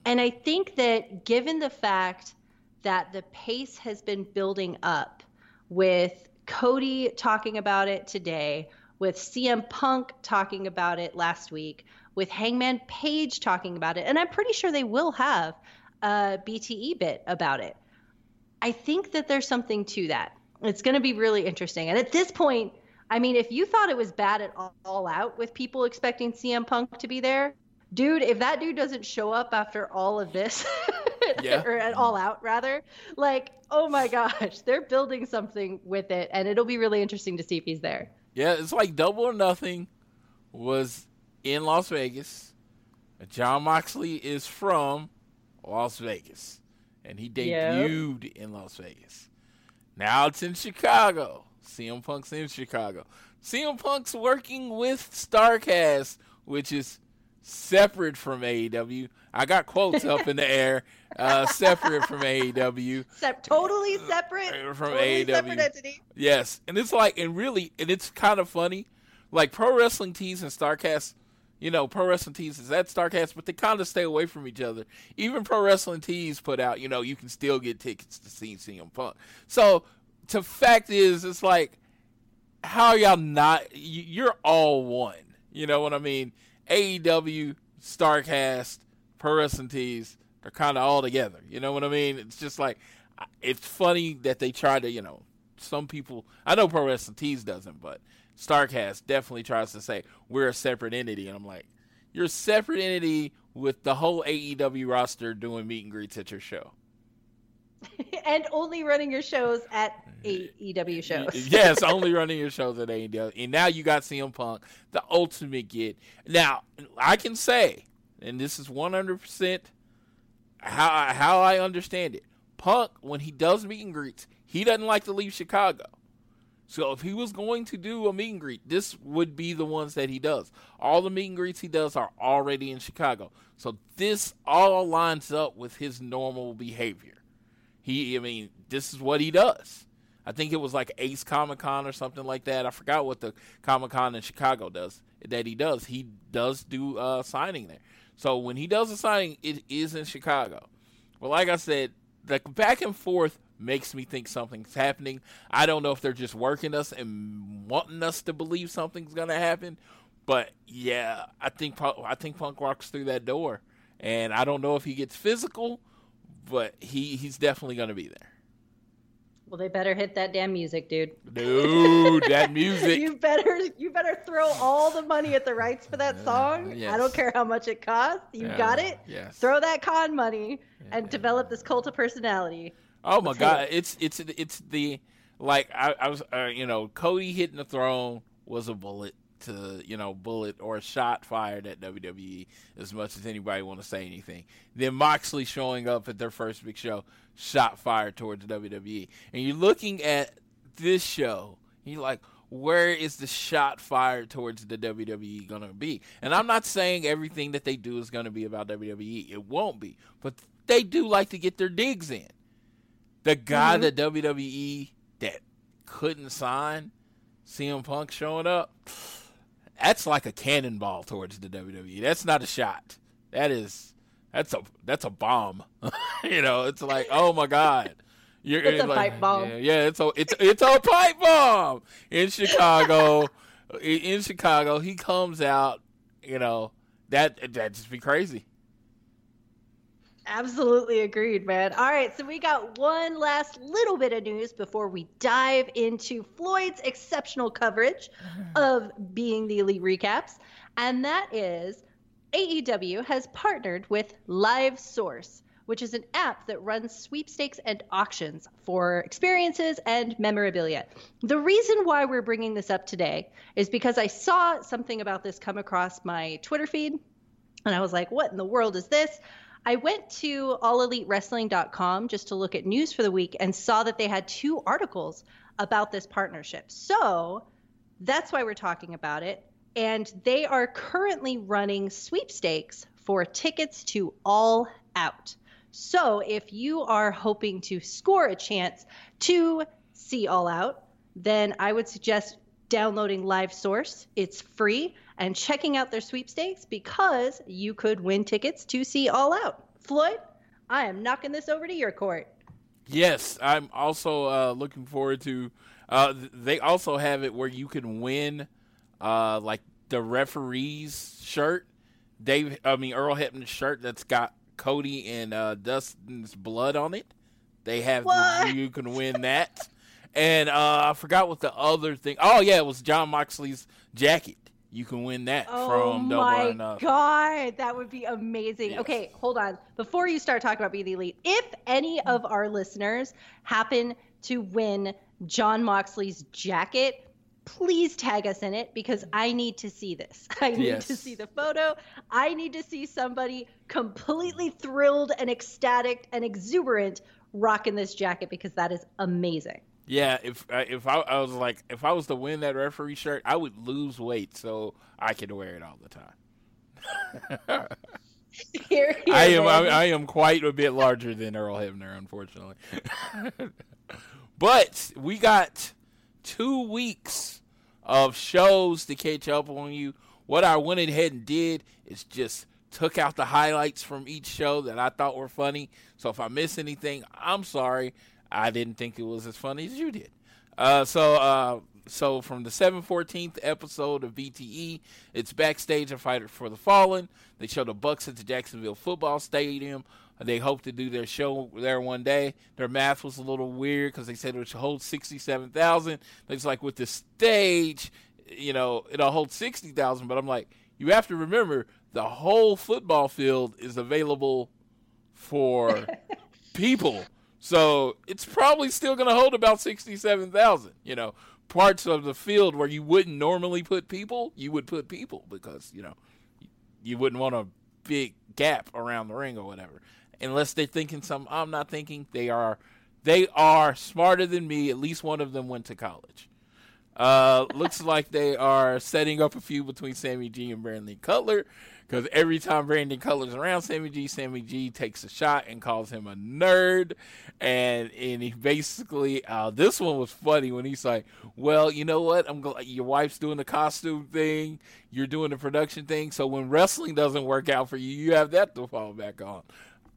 And I think that given the fact that the pace has been building up with Cody talking about it today, with CM Punk talking about it last week, with Hangman Page talking about it, and I'm pretty sure they will have a BTE bit about it. I think that there's something to that. It's going to be really interesting. And at this point, I mean, if you thought it was bad at all, all out with people expecting CM Punk to be there, dude, if that dude doesn't show up after all of this, (laughs) Yeah. or at all out rather, like, oh my gosh, they're building something with it, and it'll be really interesting to see if he's there. Yeah, it's like Double or Nothing was in Las Vegas. Jon Moxley is from Las Vegas, and he Yep. debuted in Las Vegas. Now it's in Chicago. CM Punk's in Chicago. CM Punk's working with Starcast, which is separate from AEW. I got quotes up in the air, (laughs) uh, separate from AEW. Sep- totally separate Uh, from totally AEW. separate entity. Yes, and it's like, and really, and it's kind of funny. Like Pro Wrestling Tees and Starcast, you know, Pro Wrestling Tees is at Starcast, but they kind of stay away from each other. Even Pro Wrestling Tees put out, you know, you can still get tickets to see CM Punk. So, the fact is, it's like, how y'all not? You're all one. You know what I mean? AEW, Starcast, Pro Wrestling Tees, they're kind of all together. You know what I mean? It's just like, it's funny that they try to, you know, some people. I know Pro Wrestling Tees doesn't, but Starcast definitely tries to say we're a separate entity, and I'm like, you're a separate entity with the whole AEW roster doing meet and greets at your show. (laughs) and only running your shows at AEW shows. yes, (laughs) only running your shows at AEW. And now you got CM Punk, the ultimate get. Now, I can say, and this is 100% how I, how I understand it. Punk, when he does meet and greets, he doesn't like to leave Chicago. So if he was going to do a meet and greet, this would be the ones that he does. All the meet and greets he does are already in Chicago. So this all lines up with his normal behavior. He, I mean, this is what he does. I think it was like Ace Comic Con or something like that. I forgot what the Comic Con in Chicago does. That he does. He does do uh, signing there. So when he does a signing, it is in Chicago. Well, like I said, the back and forth makes me think something's happening. I don't know if they're just working us and wanting us to believe something's gonna happen, but yeah, I think Punk- I think Punk walks through that door, and I don't know if he gets physical, but he he's definitely gonna be there. Well, they better hit that damn music, dude. Dude, that (laughs) music. You better you better throw all the money at the rights for that song. I yes. don't care how much it costs. You Yeah, got it. yes. Throw that con money and develop this cult of personality. Oh my god, it's it's it's the like I, I was uh, you know Cody hitting the throne was a bullet to you know bullet or a shot fired at WWE as much as anybody want to say anything. Then Moxley showing up at their first big show, shot fired towards WWE, and you're looking at this show, you're like. Where is the shot fired towards the WWE going to be? And I'm not saying everything that they do is going to be about WWE. It won't be. But they do like to get their digs in the guy mm-hmm. that WWE that couldn't sign, CM Punk showing up, that's like a cannonball towards the WWE. That's not a shot. That is that's a that's a bomb. (laughs) you know, it's like oh my god. You're, It's a like, pipe bomb. Yeah, yeah, it's a it's it's a pipe bomb in Chicago. (laughs) in, in Chicago, he comes out. You know that that just be crazy. Absolutely agreed, man. All right, so we got one last little bit of news before we dive into Floyd's exceptional coverage mm-hmm. of Being the Elite recaps, and that is AEW has partnered with Live Source, which is an app that runs sweepstakes and auctions for experiences and memorabilia. The reason why we're bringing this up today is because I saw something about this come across my Twitter feed, and I was like, what in the world is this? I went to allelitewrestling.com just to look at news for the week and saw that they had two articles about this partnership. So that's why we're talking about it. And they are currently running sweepstakes for tickets to All Out. So if you are hoping to score a chance to see All Out, then I would suggest downloading Live Source. It's free and checking out their sweepstakes because you could win tickets to see All Out. Floyd, I am knocking this over to your court. Yes, I'm also uh, looking forward to. Uh, they also have it where you can win, uh, like the referee's shirt. Dave, I mean Earl Hebner's shirt that's got Cody and uh, Dustin's blood on it. They have you can win that. (laughs) And uh, I forgot what the other thing. Oh yeah, it was Jon Moxley's jacket. You can win that Oh from Double my or Nothing. god, that would be amazing. Yes. Okay, hold on. Before you start talking about Be the Elite, if any of our listeners happen to win Jon Moxley's jacket, please tag us in it because I need to see this. (laughs) I need Yes. to see the photo. I need to see somebody completely thrilled and ecstatic and exuberant rocking this jacket because that is amazing. Yeah, if uh, if I, I was like if I was to win that referee shirt, I would lose weight so I could wear it all the time. (laughs) Here, here, I am I. I am quite a bit larger than Earl Hebner, unfortunately. (laughs) but we got two weeks of shows to catch up on you. What I went ahead and did is just took out the highlights from each show that I thought were funny. So if I miss anything, I'm sorry. I didn't think it was as funny as you did. Uh, so uh, so from the 714th episode of BTE, it's backstage a fighter for the fallen. They show the Bucks at the Jacksonville Football Stadium. They hope to do their show there one day. Their math was a little weird because they said it would hold 67,000. It's like with the stage, you know, it'll hold 60,000. But I'm like, you have to remember the whole football field is available for (laughs) people. So it's probably still going to hold about 67,000. You know, parts of the field where you wouldn't normally put people, you would put people because, you know, you wouldn't want a big gap around the ring or whatever. Unless they're thinking something I'm not thinking, they are they are smarter than me. At least one of them went to college. Uh, looks like they are setting up a feud between Sammy G and Brandon Cutler because every time Brandon Cutler's around Sammy G, Sammy G takes a shot and calls him a nerd. And and he basically uh, this one was funny when he's like, "Well, you know what? I'm glad your wife's doing the costume thing, you're doing the production thing. So when wrestling doesn't work out for you, you have that to fall back on."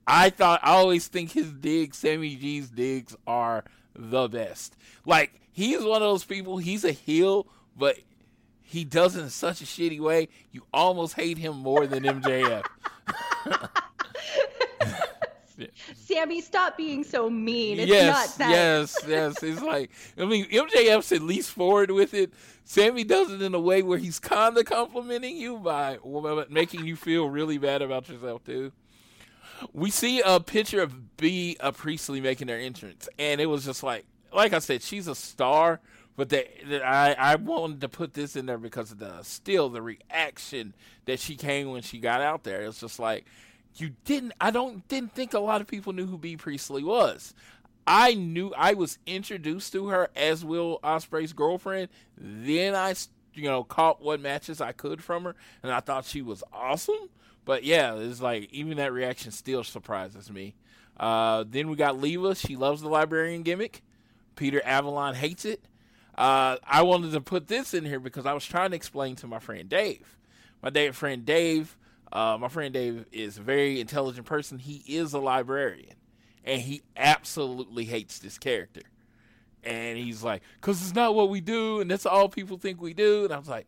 I thought I always think his digs, Sammy G's digs, are the best. Like he's one of those people. He's a heel, but he does it in such a shitty way. You almost hate him more than MJF. (laughs) Sammy, stop being so mean. It's yes, not that. yes, yes. It's like I mean, MJF's at least forward with it. Sammy does it in a way where he's kind of complimenting you by making you feel really bad about yourself too. We see a picture of B a Priestley making their entrance, and it was just like, like I said, she's a star. But that I, I wanted to put this in there because of the still the reaction that she came when she got out there. It's just like you didn't. I don't didn't think a lot of people knew who Bea Priestley was. I knew I was introduced to her as Will Ospreay's girlfriend. Then I, you know, caught what matches I could from her, and I thought she was awesome. But yeah, it's like even that reaction still surprises me. Uh, then we got Leva. She loves the librarian gimmick. Peter Avalon hates it. Uh, I wanted to put this in here because I was trying to explain to my friend Dave. My Dave, friend Dave, uh, my friend Dave is a very intelligent person. He is a librarian, and he absolutely hates this character. And he's like, "Cause it's not what we do, and that's all people think we do." And I was like,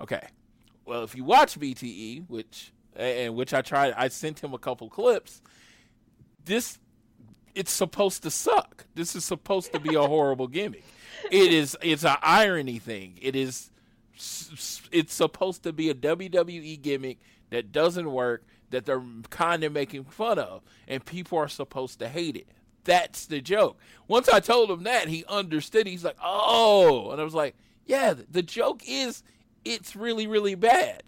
"Okay, well, if you watch BTE, which and which I tried, I sent him a couple clips. This it's supposed to suck. This is supposed to be a (laughs) horrible gimmick. It is. It's an irony thing. It is. It's supposed to be a WWE gimmick that doesn't work. That they're kind of making fun of, and people are supposed to hate it. That's the joke. Once I told him that, he understood. He's like, "Oh," and I was like, "Yeah." The joke is, it's really, really bad.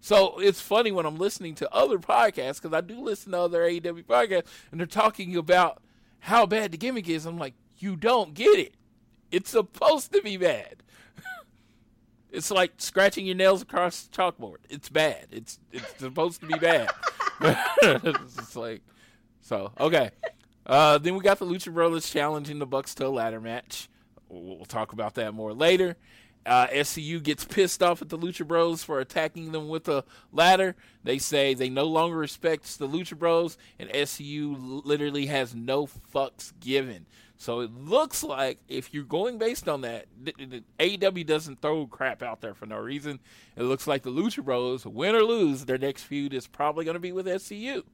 So it's funny when I'm listening to other podcasts because I do listen to other AEW podcasts and they're talking about how bad the gimmick is. I'm like, you don't get it. It's supposed to be bad. (laughs) it's like scratching your nails across the chalkboard. It's bad. It's it's supposed to be bad. (laughs) it's like so okay. Uh, then we got the Lucha Brothers challenging the Bucks to a ladder match. we'll talk about that more later. Uh, SCU gets pissed off at the Lucha Bros for attacking them with a ladder. They say they no longer respects the Lucha Bros, and SCU literally has no fucks given. So it looks like if you're going based on that, th- th- AEW doesn't throw crap out there for no reason. It looks like the Lucha Bros, win or lose, their next feud is probably going to be with SCU.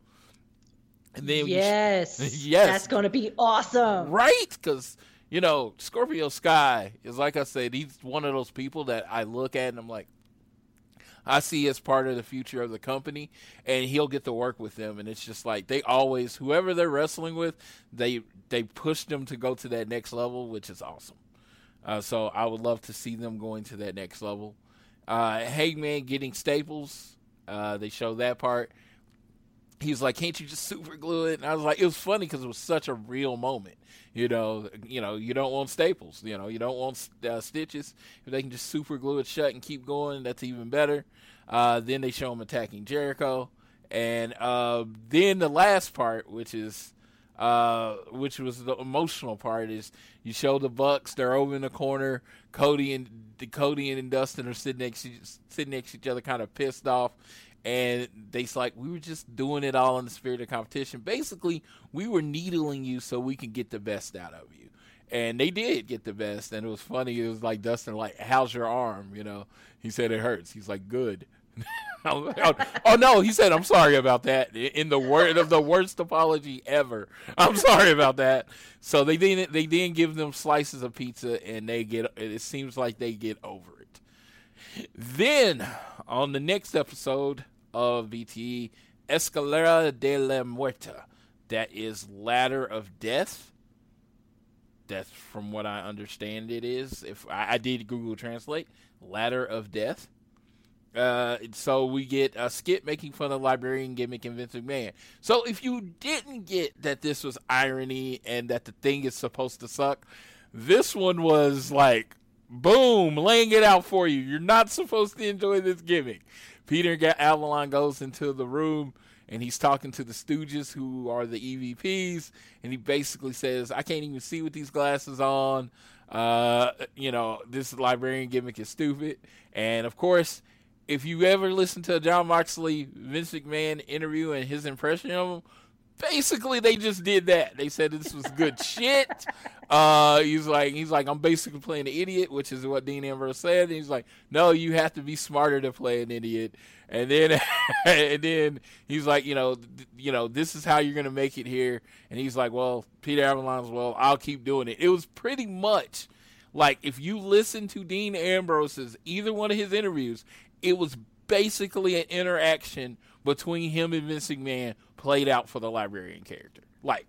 And then we- yes. (laughs) Yes. That's going to be awesome. Right? Because, you know, Scorpio Sky is, like I said, he's one of those people that I look at and I'm like, I see as part of the future of the company, and he'll get to work with them. And it's just like they always, whoever they're wrestling with, they they pushed them to go to that next level, which is awesome. Uh, so I would love to see them going to that next level. Uh, Hangman getting staples, uh, they show that part he was like, "Can't you just super glue it?" And I was like, it was funny because it was such a real moment. You know, you know, you don't want staples. You know, you don't want uh, stitches. If they can just super glue it shut and keep going, that's even better. Uh, then they show him attacking Jericho, and uh, then the last part, which is, uh, which was the emotional part, is you show the Bucks. They're over in the corner. Cody and Cody and Dustin are sitting next to, sitting next to each other, kind of pissed off and they's like, we were just doing it all in the spirit of competition. Basically, we were needling you so we can get the best out of you. And they did get the best, and it was funny. It was like Dustin, like, "How's your arm?" You know, he said it hurts. He's like, "Good." (laughs) Oh, oh, no, he said, "I'm sorry about that." In the word of the worst apology ever, I'm sorry about that. So they didn't. They didn't give them slices of pizza, and they get. It seems like they get over it. Then on the next episode of BTE, Escalera de la Muerta. That is Ladder of Death. That's from what I understand it is. If I, I did Google Translate, Ladder of Death. Uh, so we get a skit making fun of librarian gimmick and Vince McMahon. So if you didn't get that this was irony and that the thing is supposed to suck, this one was like, boom, laying it out for you. You're not supposed to enjoy this gimmick. Peter Avalon goes into the room and he's talking to the Stooges, who are the EVPs, and he basically says, "I can't even see with these glasses on. Uh, you know, this librarian gimmick is stupid." And of course, if you ever listen to a Jon Moxley Vince McMahon interview and his impression of him, basically they just did that. They said this was good (laughs) shit. Uh, he's like, he's like, I'm basically playing an idiot, which is what Dean Ambrose said. And he's like, no, you have to be smarter to play an idiot. And then, (laughs) and then he's like, you know, th- you know, this is how you're gonna make it here. And he's like, well, Peter Avalon's, well, I'll keep doing it. It was pretty much like if you listen to Dean Ambrose's either one of his interviews, it was basically an interaction between him and Vince McMahon played out for the librarian character. Like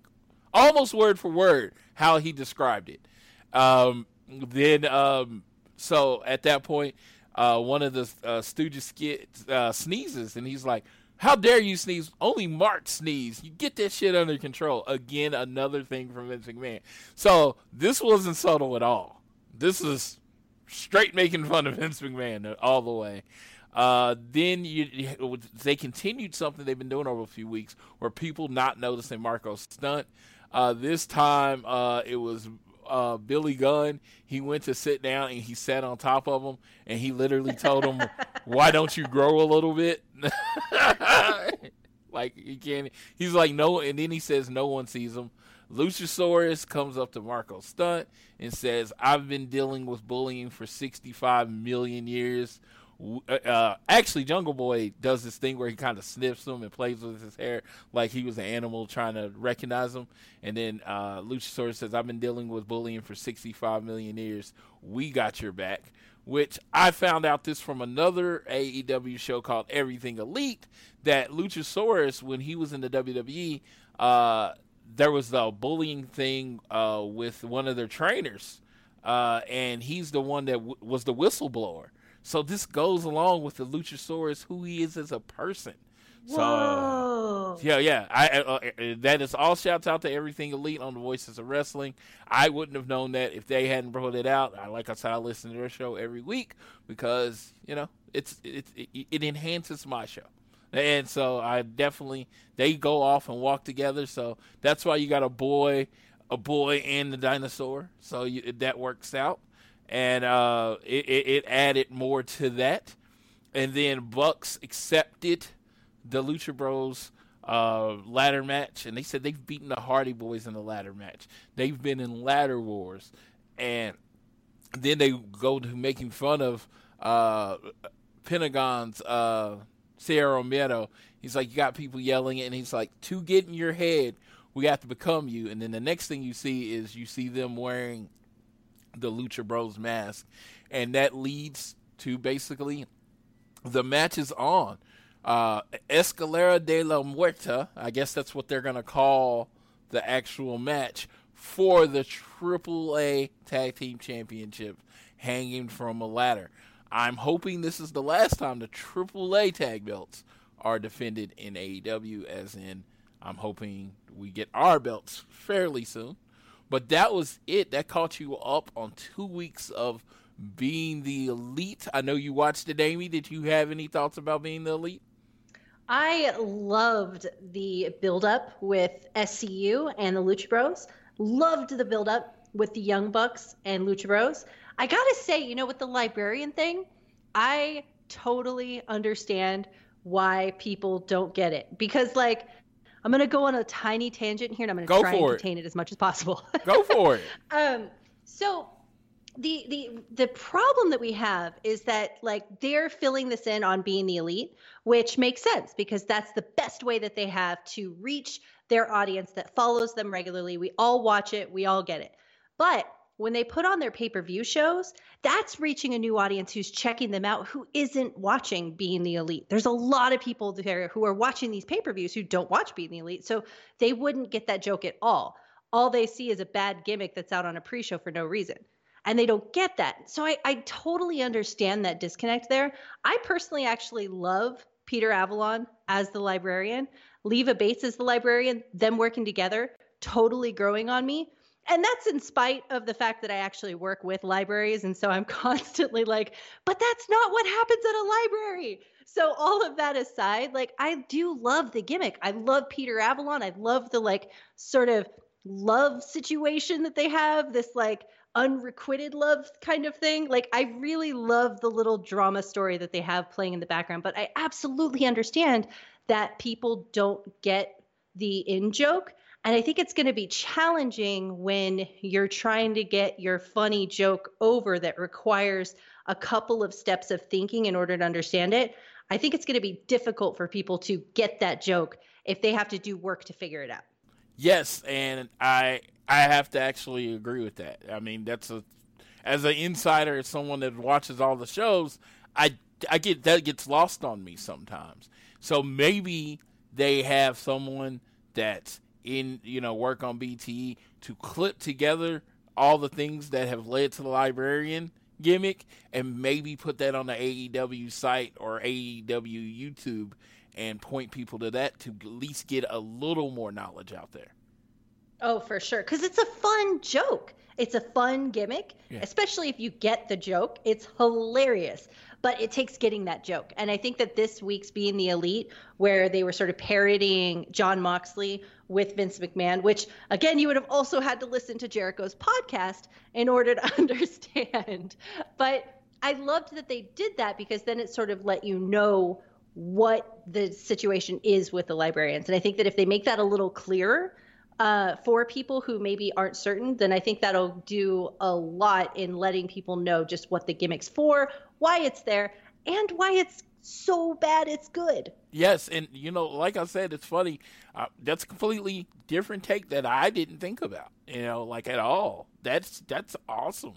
almost word for word how he described it. Um, then, um, so at that point, uh, one of the uh, Stooges skit, uh, sneezes, and he's like, "How dare you sneeze? Only Mark sneeze. You get that shit under control." Again, another thing from Vince McMahon. So this wasn't subtle at all. This is straight making fun of (laughs) Vince McMahon all the way. Uh, then you, you- they continued something they've been doing over a few weeks, where people not noticing Marco's stunt. Uh, this time, uh, it was uh, Billy Gunn. He went to sit down and he sat on top of him, and he literally told him, (laughs) "Why don't you grow a little bit?" (laughs) like he can't. He's like no, and then he says no one sees him. Luchasaurus comes up to Marko Stunt and says, "I've been dealing with bullying for 65 million years." Uh, Uh, actually, Jungle Boy does this thing where he kind of sniffs him and plays with his hair like he was an animal trying to recognize him. And then uh, Luchasaurus says, "I've been dealing with bullying for 65 million years. We got your back." Which I found out this from another AEW show called Everything Elite. That Luchasaurus, when he was in the WWE, uh, there was the bullying thing uh, with one of their trainers, uh, and he's the one that w- was the whistleblower. So this goes along with the Luchasaurus, who he is as a person. So Whoa. yeah, yeah, I, uh, uh, that is all. Shouts out to everything elite on the Voices of Wrestling. I wouldn't have known that if they hadn't brought it out. I, like I said, I listen to their show every week because you know it's it's it, it enhances my show. And so I definitely they go off and walk together. So that's why you got a boy a boy and the dinosaur, so you, that works out, and uh, it, it, it added more to that, and then Bucks accepted the Lucha Bros uh, ladder match, and they said they've beaten the Hardy Boys in the ladder match. They've been in ladder wars, and then they go to making fun of uh, Pentagon's uh, Sierra Romero. He's like, you got people yelling, and he's like, to get in your head, we have to become you. And then the next thing you see is you see them wearing the Lucha Bros mask, and that leads to basically the match is on. Uh, Escalera de la Muerta, I guess that's what they're going to call the actual match for the AAA Tag Team Championship hanging from a ladder. I'm hoping this is the last time the AAA tag belts are defended in AEW, as in, I'm hoping we get our belts fairly soon. But that was it. That caught you up on two weeks of being the elite. I know you watched it, Amy. Did you have any thoughts about being the elite? I loved the build-up with SCU and the Lucha Bros. Loved the build-up with the Young Bucks and Lucha Bros. I gotta say, you know, with the librarian thing, I totally understand why people don't get it because, like, I'm gonna go on a tiny tangent here, and I'm gonna Go try and for it. contain it as much as possible. Go for it. (laughs) Um, so the the the problem that we have is that like they're filling this in on being the elite, which makes sense because that's the best way that they have to reach their audience that follows them regularly. We all watch it, we all get it. But when they put on their pay-per-view shows, that's reaching a new audience who's checking them out who isn't watching Being the Elite. There's a lot of people there who are watching these pay-per-views who don't watch Being the Elite, so they wouldn't get that joke at all. All they see is a bad gimmick that's out on a pre-show for no reason. And they don't get that. So I, I totally understand that disconnect there. I personally actually love Peter Avalon as the librarian, Leva Bates as the librarian, them working together, totally growing on me and that's in spite of the fact that I actually work with libraries. And so I'm (laughs) constantly like, but that's not what happens at a library. So all of that aside, like I do love the gimmick. I love Peter Avalon. I love the like sort of love situation that they have, this like unrequited love kind of thing. Like I really love the little drama story that they have playing in the background, but I absolutely understand that people don't get the in joke. And I think it's going to be challenging when you're trying to get your funny joke over that requires a couple of steps of thinking in order to understand it. I think it's going to be difficult for people to get that joke if they have to do work to figure it out. Yes, and I I have to actually agree with that. I mean, that's a as an insider, as someone that watches all the shows, I I get that gets lost on me sometimes. So maybe they have someone that's in you know work on BTE to clip together all the things that have led to the librarian gimmick and maybe put that on the AEW site or AEW YouTube and point people to that to at least get a little more knowledge out there. Oh, for sure. Because it's a fun joke. It's a fun gimmick, Yeah. especially if you get the joke. It's hilarious, but it takes getting that joke. And I think that this week's being the elite, where they were sort of parodying Jon Moxley with Vince McMahon, which again, you would have also had to listen to Jericho's podcast in order to (laughs) understand. But I loved that they did that because then it sort of let you know what the situation is with the librarians. And I think that if they make that a little clearer, uh, for people who maybe aren't certain, then I think that'll do a lot in letting people know just what the gimmick's for, why it's there, and why it's so bad it's good. Yes, and you know, like I said, it's funny. Uh, that's a completely different take that I didn't think about. You know, like at all. That's that's awesome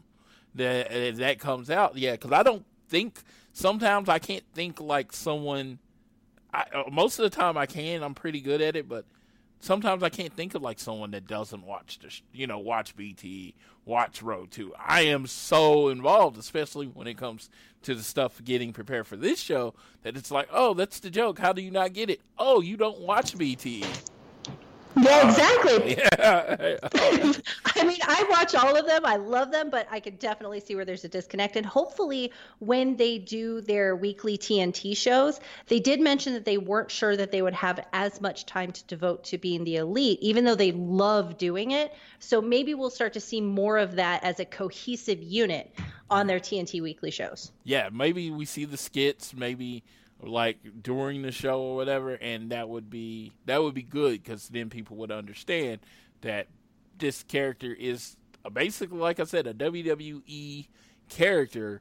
that uh, that comes out. Yeah, because I don't think sometimes I can't think like someone. I, uh, most of the time I can. I'm pretty good at it, but sometimes I can't think of like someone that doesn't watch the, sh- you know, watch BT, watch Road Two. I am so involved, especially when it comes to the stuff getting prepared for this show, that it's like, oh, that's the joke. How do you not get it? Oh, you don't watch BT. (laughs) Yeah, um, exactly. (laughs) Yeah. (laughs) I mean, I watch all of them. I love them, but I could definitely see where there's a disconnect. And hopefully, when they do their weekly TNT shows, they did mention that they weren't sure that they would have as much time to devote to being the elite, even though they love doing it. So maybe we'll start to see more of that as a cohesive unit on their TNT weekly shows. yeah, maybe we see the skits, maybe like during the show or whatever, and that would be that would be good because then people would understand that this character is basically, like I said, a WWE character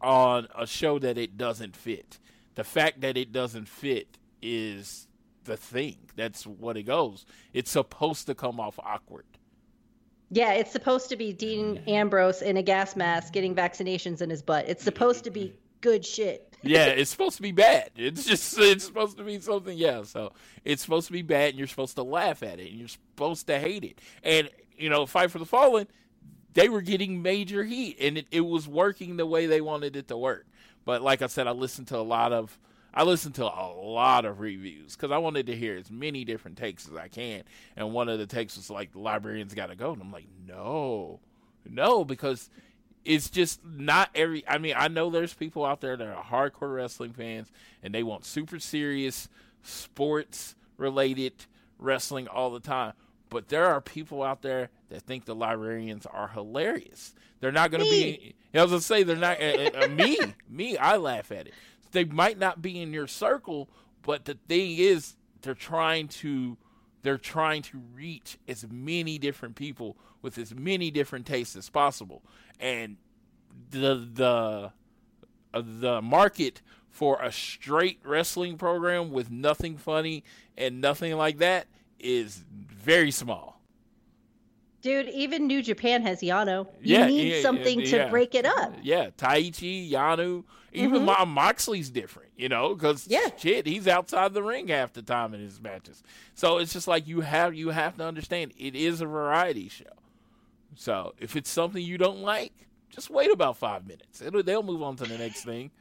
on a show that it doesn't fit. The fact that it doesn't fit is the thing. That's what it goes. It's supposed to come off awkward. Yeah, it's supposed to be Dean mm-hmm. Ambrose in a gas mask getting vaccinations in his butt. It's mm-hmm. supposed to be good shit. Yeah, it's supposed to be bad. It's just it's supposed to be something. Yeah, so it's supposed to be bad, and you're supposed to laugh at it, and you're supposed to hate it. And you know, Fight for the Fallen, they were getting major heat, and it, it was working the way they wanted it to work. But like I said, I listened to a lot of I listened to a lot of reviews because I wanted to hear as many different takes as I can. And one of the takes was like, "The librarians got to go," and I'm like, "No, no," because it's just not every. I mean, I know there's people out there that are hardcore wrestling fans and they want super serious sports related wrestling all the time. But there are people out there that think the librarians are hilarious. They're not going to be. I was going to say they're not. Uh, uh, me, (laughs) me, I laugh at it. They might not be in your circle, but the thing is, they're trying to. They're trying to reach as many different people with as many different tastes as possible, and the the uh, the market for a straight wrestling program with nothing funny and nothing like that is very small. Dude, even New Japan has Yano. You Yeah, need yeah, something yeah, to break it up. Yeah, Taichi, Yano, even Mo- Moxley's different, you know, because Mm-hmm. Yeah. shit, he's outside the ring half the time in his matches. So it's just like you have you have to understand it is a variety show. So if it's something you don't like, just wait about five minutes. It'll, they'll move on to the next thing.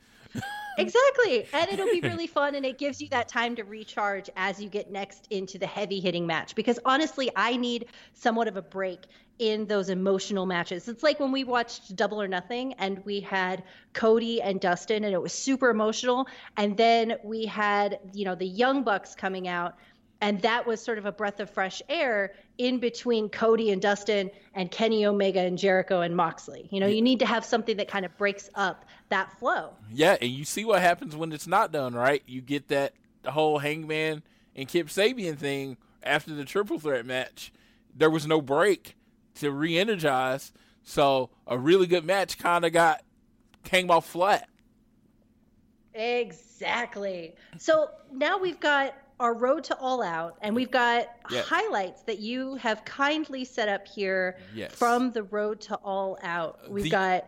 Exactly. And it'll be (laughs) really fun and it gives you that time to recharge as you get next into the heavy hitting match. Because honestly, I need somewhat of a break in those emotional matches. It's like when we watched Double or Nothing and we had Cody and Dustin and it was super emotional. And then we had, you know, the Young Bucks coming out and that was sort of a breath of fresh air in between Cody and Dustin and Kenny Omega and Jericho and Moxley. You know, you need to have something that kind of breaks up that flow. Yeah, and you see what happens when it's not done right. You get that whole Hangman and Kip Sabian thing after the triple threat match. There was no break to re-energize, so a really good match kind of got came off flat. Exactly. So now we've got our road to all out, and we've got Yes. highlights that you have kindly set up here Yes. from the road to all out. We've The- got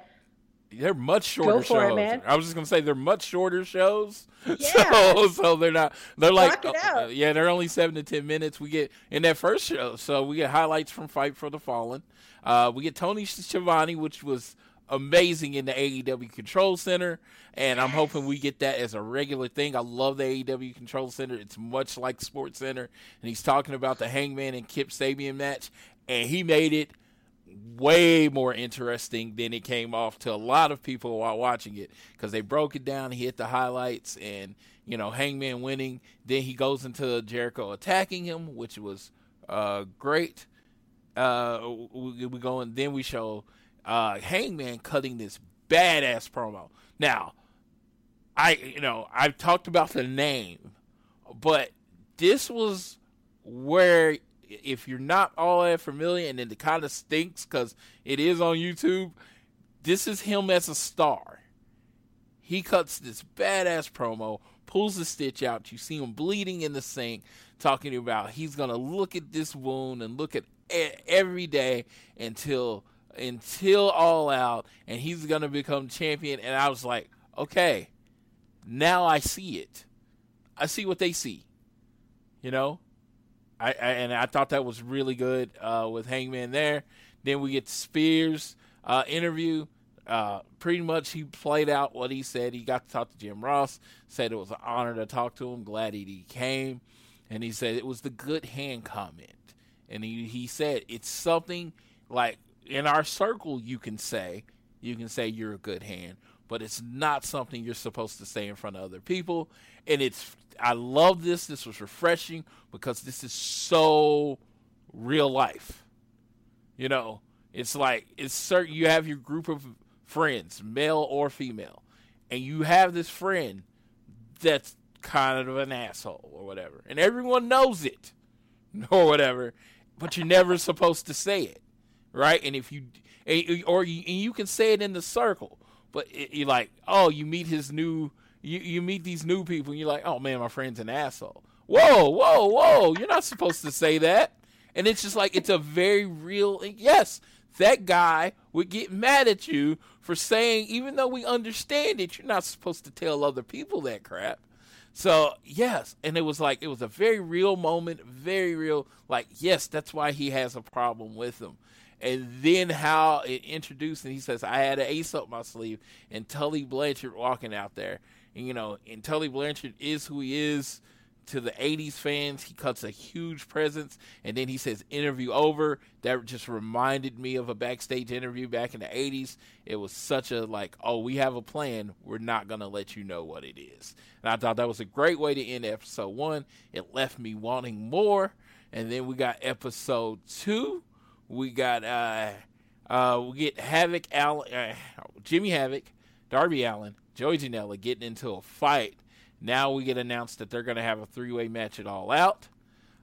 They're much shorter it, shows. man. I was just gonna say they're much shorter shows. (laughs) Yeah. So so they're not they're like it uh, yeah they're only seven to ten minutes. We get in that first show, so we get highlights from Fight for the Fallen. Uh, we get Tony Schiavone, which was amazing in the AEW Control Center, and I'm hoping we get that as a regular thing. I love the AEW Control Center. It's much like Sports Center, and he's talking about the Hangman and Kip Sabian match, and he made it way more interesting than it came off to a lot of people while watching it because they broke it down, he hit the highlights, and you know Hangman winning. Then he goes into Jericho attacking him, which was uh, great. Uh, we, we go and then we show uh, Hangman cutting this badass promo. Now, I you know I've talked about the name, but this was where if you're not all that familiar and it kind of stinks because it is on YouTube, this is him as a star. He cuts this badass promo, pulls the stitch out. You see him bleeding in the sink, talking about he's gonna look at this wound and look at every day until until all out, and he's gonna become champion. And I was like, okay, now I see it. I see what they see. You know, I, I and I thought that was really good uh, with Hangman there. Then we get Spears uh, interview. Uh, pretty much he played out what he said. He got to talk to Jim Ross. Said it was an honor to talk to him. Glad he came. and he said it was the good hand comment. And he, he said it's something like in our circle you can say you can say you're a good hand, but it's not something you're supposed to say in front of other people. And it's I love this. This was refreshing because this is so real life. You know, it's like it's certain you have your group of friends, male or female, and you have this friend that's kind of an asshole or whatever, and everyone knows it (laughs) or whatever, but you're never supposed to say it, right? And if you or you, and you can say it in the circle, but you're like, oh, you meet his new, you you meet these new people, and you're like, oh man, my friend's an asshole. Whoa, whoa, whoa! You're not supposed to say that. And it's just like it's a very real. Yes, that guy would get mad at you for saying, even though we understand it, you're not supposed to tell other people that crap. So yes, and it was like it was a very real moment, very real. Like yes, that's why he has a problem with them. And then how it introduced, and he says, "I had an ace up my sleeve," and Tully Blanchard walking out there, and you know, and Tully Blanchard is who he is to the 80s fans. He cuts a huge presence, and then he says, interview over. That just reminded me of a backstage interview back in the 80s. It was such a, like, oh, we have a plan. We're not going to let you know what it is. And I thought that was a great way to end episode one. It left me wanting more. And then we got episode two. We got, uh, uh, we get Havoc, Allin, uh, Jimmy Havoc, Darby Allin, Joey Janela getting into a fight now we get announced that they're going to have a three way match at All Out.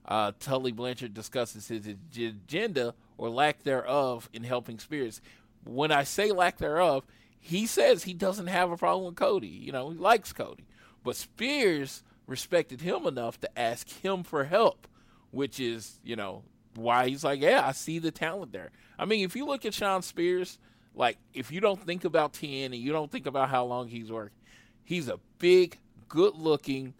Uh, Tully Blanchard discusses his agenda or lack thereof in helping Spears. When I say lack thereof, he says he doesn't have a problem with Cody. You know, he likes Cody. But Spears respected him enough to ask him for help, which is, you know, why he's like, yeah, I see the talent there. I mean, if you look at Shawn Spears, like, if you don't think about 10 and you don't think about how long he's worked, he's a big, good looking,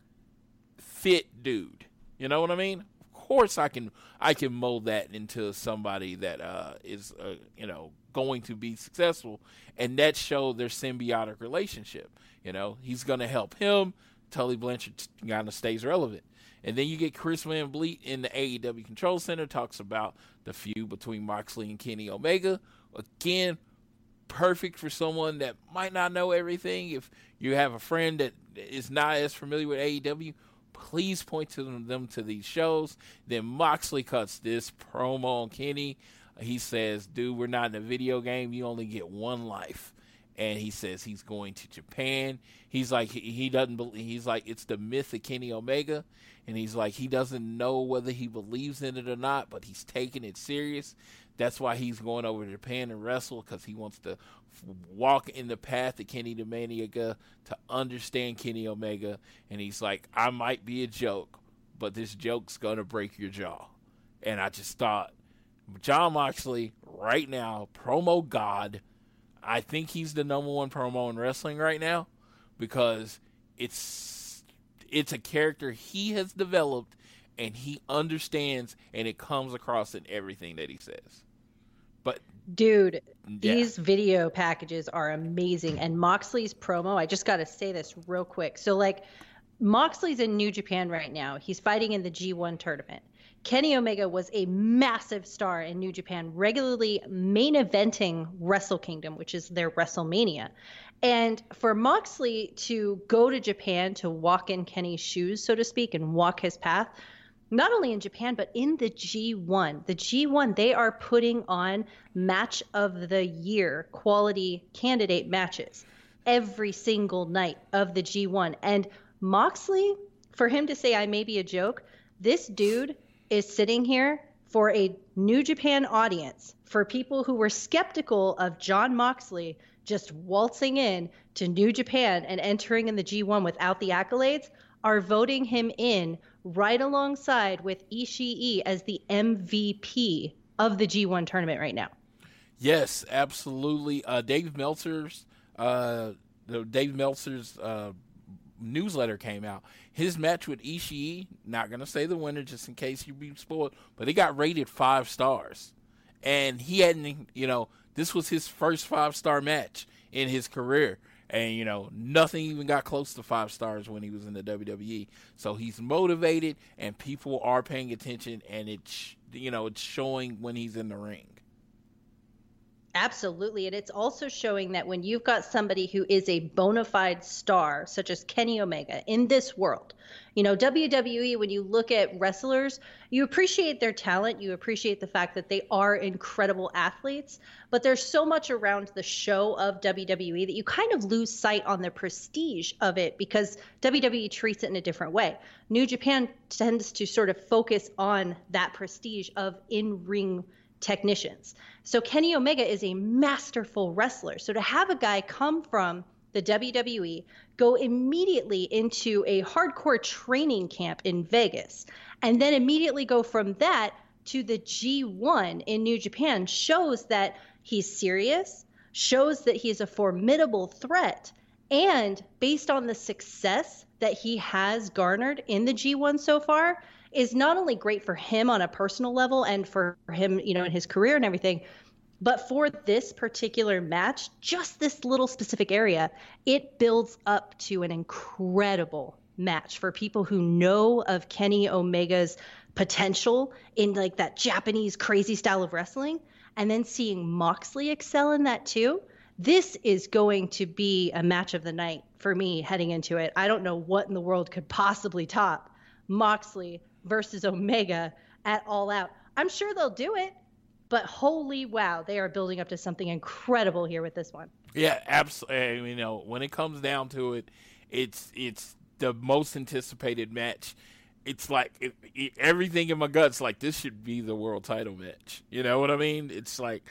fit dude. You know what I mean? Of course, I can I can mold that into somebody that uh, is uh, you know going to be successful, and that showed their symbiotic relationship. You know, he's going to help him. Tully Blanchard kind of stays relevant. And then you get Chris Van Vliet in the AEW Control Center, talks about the feud between Moxley and Kenny Omega. Again, perfect for someone that might not know everything. If you have a friend that is not as familiar with AEW, please point to them, them to these shows. Then Moxley cuts this promo on Kenny. He says, "Dude, we're not in a video game. You only get one life." And he says he's going to Japan. He's like he, he doesn't believe. He's like it's the myth of Kenny Omega, and he's like he doesn't know whether he believes in it or not, but he's taking it serious. That's why he's going over to Japan and wrestle because he wants to walk in the path of Kenny Omega uh, to understand Kenny Omega. And he's like, I might be a joke, but this joke's gonna break your jaw. And I just thought, Jon Moxley right now, promo god. I think he's the number one promo in wrestling right now because it's it's a character he has developed and he understands and it comes across in everything that he says. But Dude, Yeah. these video packages are amazing. And Moxley's promo, I just got to say this real quick. So, like, Moxley's in New Japan right now. He's fighting in the G1 tournament. Kenny Omega was a massive star in New Japan, regularly main eventing Wrestle Kingdom, which is their WrestleMania. And for Moxley to go to Japan to walk in Kenny's shoes, so to speak, and walk his path, not only in Japan, but in the G1. The G1, they are putting on match of the year quality candidate matches every single night of the G1. And Moxley, for him to say, I may be a joke, this dude is sitting here for a New Japan audience, for people who were skeptical of Jon Moxley just waltzing in to New Japan and entering in the G1 without the accolades, are voting him in right alongside with Ishii as the MVP of the G1 tournament right now. Yes, absolutely. Uh, Dave Meltzer's uh, Dave Meltzer's uh, newsletter came out. His match with Ishii, not gonna say the winner just in case you be spoiled, but it got rated five stars, and he hadn't. You know, this was his first five star match in his career, And you know, nothing even got close to five stars when he was in the WWE. So he's motivated, and people are paying attention, and it's you know it's showing when he's in the ring. Absolutely. And it's also showing that when you've got somebody who is a bona fide star, such as Kenny Omega, in this world, you know, WWE, when you look at wrestlers, you appreciate their talent, you appreciate the fact that they are incredible athletes, but there's so much around the show of WWE that you kind of lose sight on the prestige of it because WWE treats it in a different way. New Japan tends to sort of focus on that prestige of in ring technicians. So Kenny Omega is a masterful wrestler. So to have a guy come from the WWE, go immediately into a hardcore training camp in Vegas, and then immediately go from that to the G1 in New Japan shows that he's serious, shows that he's a formidable threat, and based on the success that he has garnered in the G1 so far, is not only great for him on a personal level and for him, you know, in his career and everything, but for this particular match, just this little specific area, it builds up to an incredible match for people who know of Kenny Omega's potential in like that Japanese crazy style of wrestling and then seeing Moxley excel in that too. This is going to be a match of the night for me heading into it. I don't know what in the world could possibly top Moxley versus Omega at All Out. I'm sure they'll do it, but holy wow, they are building up to something incredible here with this one. Yeah, absolutely. You know, when it comes down to it, it's it's the most anticipated match. It's like it, it, everything in my guts. Like this should be the world title match. You know what I mean? It's like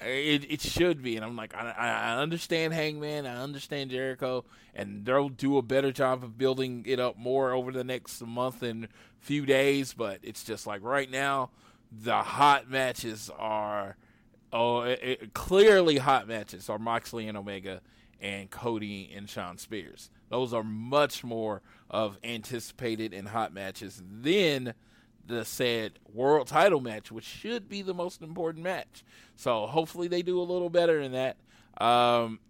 it, it should be, and I'm like, I, I understand Hangman, I understand Jericho, and they'll do a better job of building it up more over the next month and few days. But it's just like right now, the hot matches are oh it, clearly hot matches are Moxley and Omega and Cody and Shawn Spears. Those are much more of anticipated and hot matches than the said world title match, which should be the most important match. So hopefully they do a little better in that. Um,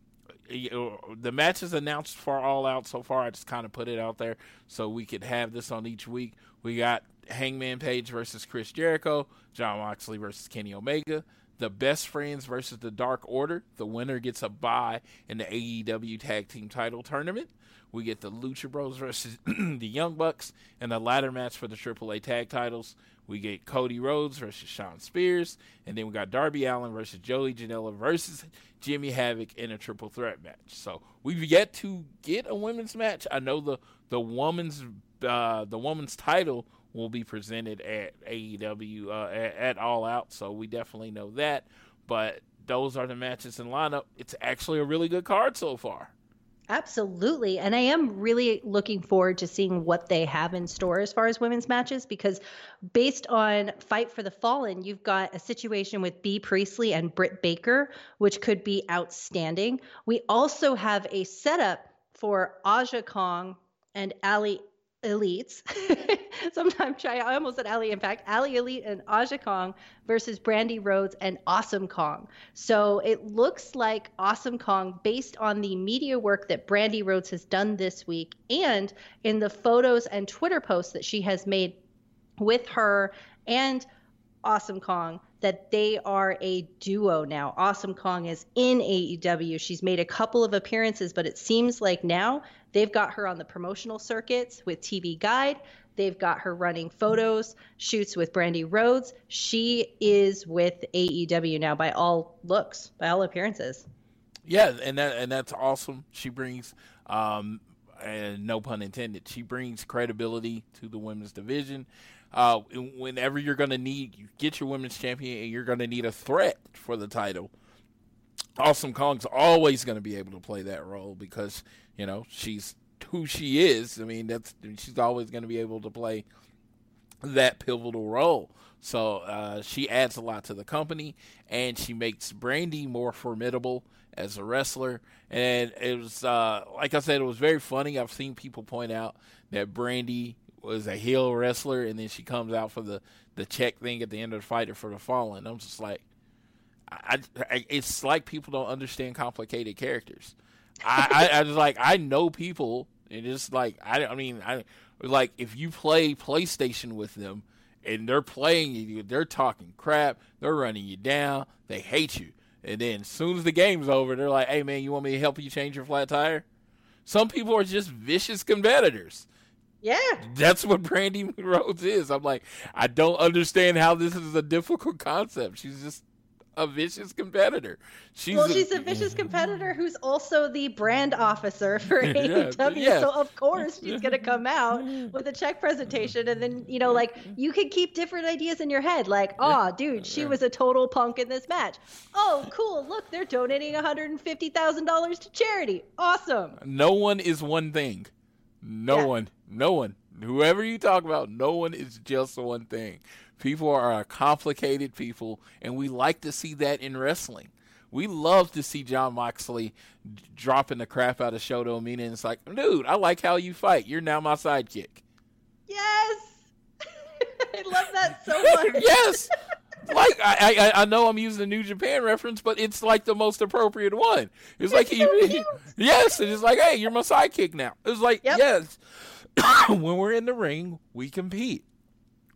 know, the matches announced for All Out so far, I just kind of put it out there so we could have this on each week. We got Hangman Page versus Chris Jericho, Jon Moxley versus Kenny Omega, the Best Friends versus the Dark Order. The winner gets a bye in the AEW Tag Team Title Tournament. We get the Lucha Bros versus (clears throat) the Young Bucks and the ladder match for the AAA Tag Titles. We get Cody Rhodes versus Shawn Spears, and then we got Darby Allin versus Joey Janela versus Jimmy Havoc in a triple threat match. So we've yet to get a women's match. I know the the woman's uh, the woman's title will be presented at AEW uh, at, at All Out, so we definitely know that. But those are the matches in lineup. It's actually a really good card so far. Absolutely. And I am really looking forward to seeing what they have in store as far as women's matches because based on Fight for the Fallen, you've got a situation with Bea Priestley and Britt Baker, which could be outstanding. We also have a setup for Aja Kong and Ali Elites. (laughs) Sometimes I I almost said Ali Impact, Ali Elite and Aja Kong versus Brandi Rhodes and Awesome Kong. So it looks like Awesome Kong, based on the media work that Brandi Rhodes has done this week and in the photos and Twitter posts that she has made with her and Awesome Kong that they are a duo now. Awesome Kong is in AEW. She's made a couple of appearances, but it seems like now they've got her on the promotional circuits with TV Guide. They've got her running photos, shoots with Brandi Rhodes. She is with AEW now by all looks, by all appearances. Yeah, and that and that's awesome. She brings, um, and no pun intended, she brings credibility to the women's division. Uh, whenever you're going to need, you get your women's champion, and you're going to need a threat for the title. Awesome Kong's always going to be able to play that role because you know she's who she is. I mean, that's she's always going to be able to play that pivotal role. So uh, she adds a lot to the company, and she makes Brandi more formidable as a wrestler. And it was, uh, like I said, it was very funny. I've seen people point out that Brandi was a heel wrestler, and then she comes out for the the check thing at the end of the fighter for the fallen. I'm just like, I, I, it's like people don't understand complicated characters. I, I, I was like, I know people, and it's like, I, I mean, I like if you play PlayStation with them, and they're playing you, they're talking crap, they're running you down, they hate you, and then as soon as the game's over, they're like, hey man, you want me to help you change your flat tire? Some people are just vicious competitors. Yeah. That's what Brandi (laughs) Rhodes is. I'm like, I don't understand how this is a difficult concept. She's just a vicious competitor. She's well, she's a vicious competitor who's also the brand officer for (laughs) Yeah, AEW. yeah. So of course she's gonna (laughs) come out with a check presentation, and then you know, like you can keep different ideas in your head, like, oh, dude, she was a total punk in this match. Oh, cool! Look, they're donating one hundred and fifty thousand dollars to charity. Awesome. no one is one thing. No Yeah. one. No one. Whoever you talk about, no one is just one thing. People are complicated people, and we like to see that in wrestling. We love to see Jon Moxley d- dropping the crap out of Shota Umino, and it's like, dude, I like how you fight. You're now my sidekick. Yes. (laughs) I love that so (laughs) much. yes. (laughs) Like I, I I know I'm using a New Japan reference, but it's like the most appropriate one. It's like he, so he- cute. yes, it's like hey, you're my sidekick now. It's like Yep. yes, (coughs) when we're in the ring, we compete.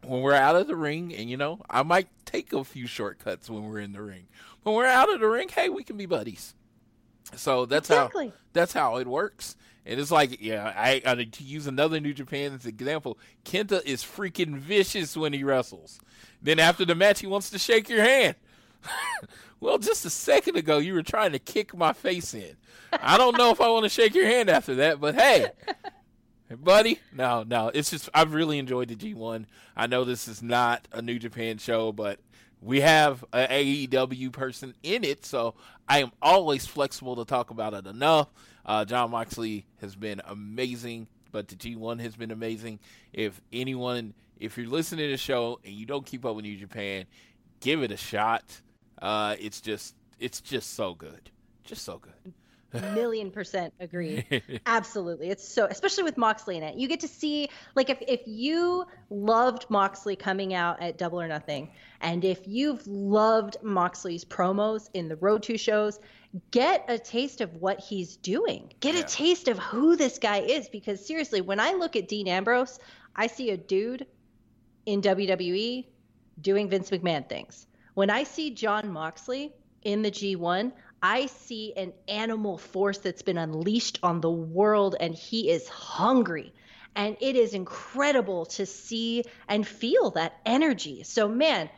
When we're out of the ring, and you know, I might take a few shortcuts when we're in the ring. When we're out of the ring, hey, we can be buddies. So that's Exactly. how that's how it works. And it's like, yeah, I, I to use another New Japan as example, Kenta is freaking vicious when he wrestles. Then after the match, he wants to shake your hand. (laughs) well, just a second ago, you were trying to kick my face in. I don't know if I want to shake your hand after that, but Hey, buddy. No, no. It's just I've really enjoyed the G1. I know this is not a New Japan show, but we have a AEW person in it, so I am always flexible to talk about it enough. Uh, Jon Moxley has been amazing, but the G1 has been amazing. If anyone, if you're listening to the show and you don't keep up with New Japan, give it a shot. Uh, it's just, it's just so good, just so good. Million percent agree. (laughs) Absolutely. It's so especially with Moxley in it. You get to see like if if you loved Moxley coming out at Double or Nothing and if you've loved Moxley's promos in the Road to shows, get a taste of what he's doing. Get Yeah. a taste of who this guy is because seriously, when I look at Dean Ambrose, I see a dude in WWE doing Vince McMahon things. When I see Jon Moxley in the G1, I see an animal force that's been unleashed on the world and he is hungry. And it is incredible to see and feel that energy. So, man,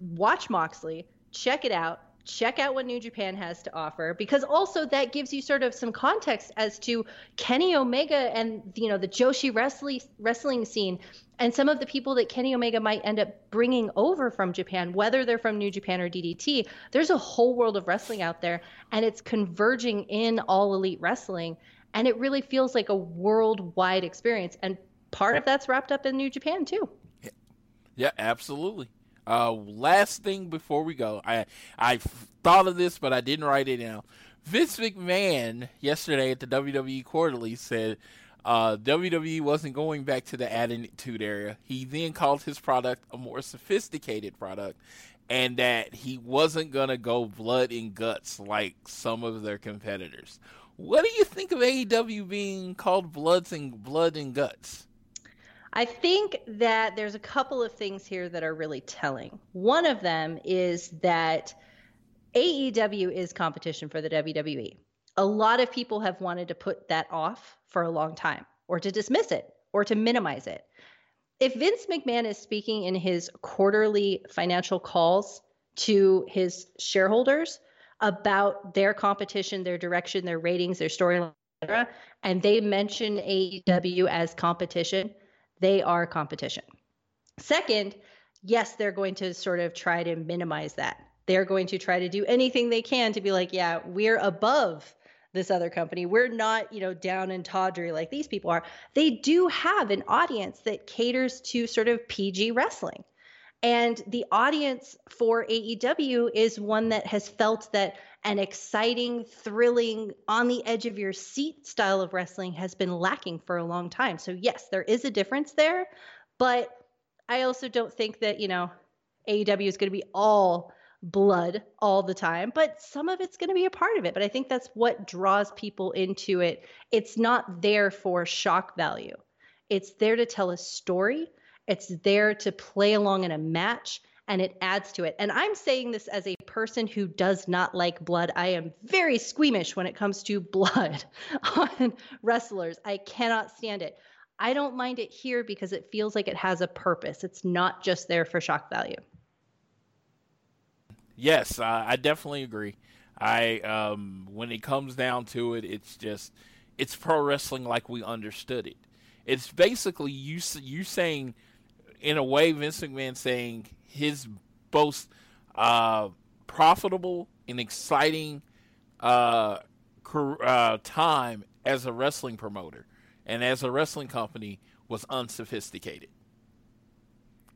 watch Moxley, check it out, check out what New Japan has to offer because also that gives you sort of some context as to Kenny Omega and you know the Joshi wrestling wrestling scene and some of the people that Kenny Omega might end up bringing over from Japan whether they're from New Japan or DDT there's a whole world of wrestling out there and it's converging in all elite wrestling and it really feels like a worldwide experience. And part of that's wrapped up in New Japan too. Yeah, absolutely. Uh, last thing before we go, I I thought of this, but I didn't write it down. Vince McMahon yesterday at the WWE Quarterly said uh, WWE wasn't going back to the attitude era. He then called his product a more sophisticated product, and that he wasn't gonna go blood and guts like some of their competitors. What do you think of AEW being called bloods and blood and guts? I think that there's a couple of things here that are really telling. One of them is that AEW is competition for the WWE. A lot of people have wanted to put that off for a long time or to dismiss it or to minimize it. If Vince McMahon is speaking in his quarterly financial calls to his shareholders about their competition, their direction, their ratings, their storyline, and they mention AEW as competition, they are competition. Second, yes, they're going to sort of try to minimize that. They're going to try to do anything they can to be like, yeah, we're above this other company. We're not, you know, down and tawdry like these people are. They do have an audience that caters to sort of PG wrestling. And the audience for AEW is one that has felt that an exciting, thrilling, on the edge of your seat style of wrestling has been lacking for a long time. So, yes, there is a difference there. But I also don't think that, you know, AEW is going to be all blood all the time, but some of it's going to be a part of it. But I think that's what draws people into it. It's not there for shock value, it's there to tell a story, it's there to play along in a match. And it adds to it. And I'm saying this as a person who does not like blood. I am very squeamish when it comes to (laughs) blood on wrestlers. I cannot stand it. I don't mind it here because it feels like it has a purpose. It's not just there for shock value. Yes, I, I definitely agree. I um, when it comes down to it, it's just it's pro wrestling like we understood it. It's basically you you saying in a way Vince McMahon saying his most uh, profitable and exciting uh, uh, time as a wrestling promoter and as a wrestling company was unsophisticated.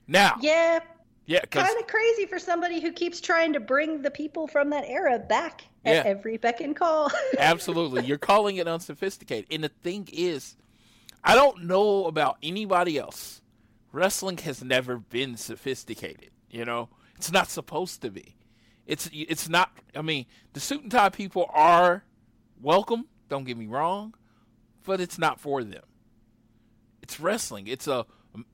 Now, Yeah, yeah, kind of crazy for somebody who keeps trying to bring the people from that era back at Yeah. every beck and call. (laughs) Absolutely. You're calling it unsophisticated. And the thing is, I don't know about anybody else. Wrestling has never been sophisticated, you know? It's not supposed to be. It's it's not I mean, the suit and tie people are welcome, don't get me wrong, but it's not for them. It's wrestling. It's a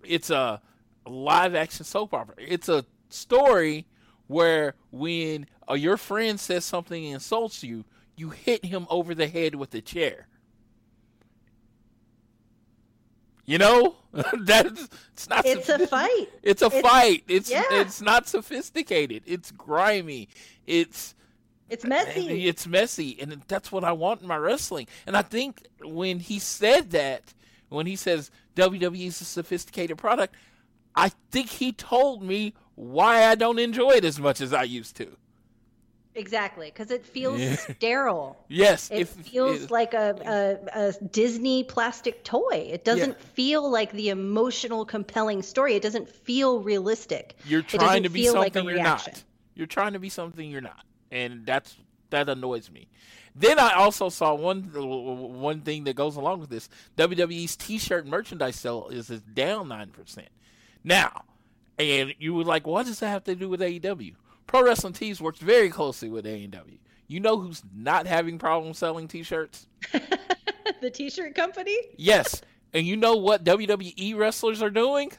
it's a live action soap opera. It's a story where when uh, your friend says something and insults you, you hit him over the head with a chair. You know, (laughs) that's it's not. it's a fight. (laughs) It's a It's- fight. It's yeah. it's not sophisticated. It's grimy. It's It's messy. it's messy, and that's what I want in my wrestling. And I think when he said that, when he says WWE is a sophisticated product, I think he told me why I don't enjoy it as much as I used to. Exactly, because it feels Yeah. sterile. Yes, It if- feels it- like a, a, a Disney plastic toy. It doesn't feel like the emotional, compelling story. It doesn't feel realistic. you're trying to be feel like something you're not. You're trying to be something you're not, and that's that annoys me. Then I also saw one one thing that goes along with this: WWE's T-shirt merchandise sale is is down nine percent now, and you were like, what does that have to do with AEW? Pro Wrestling Tees works very closely with AEW. You know who's not having problems selling T-shirts? (laughs) the T-shirt company. Yes. And you know what WWE wrestlers are doing?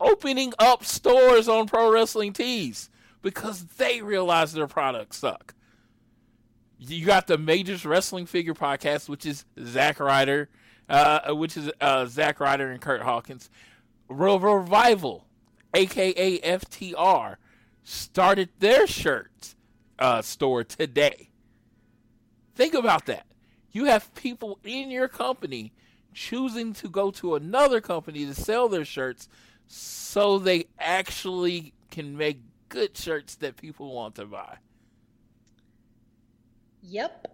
Opening up stores on Pro Wrestling Tees because they realize their products suck. You got the Majors Wrestling Figure Podcast, which is Zack Ryder, uh, which is uh, Zack Ryder and Curt Hawkins. Real Revival, aka FTR, started their shirt uh, store today. Think about that. You have people in your company choosing to go to another company to sell their shirts so they actually can make good shirts that people want to buy. Yep.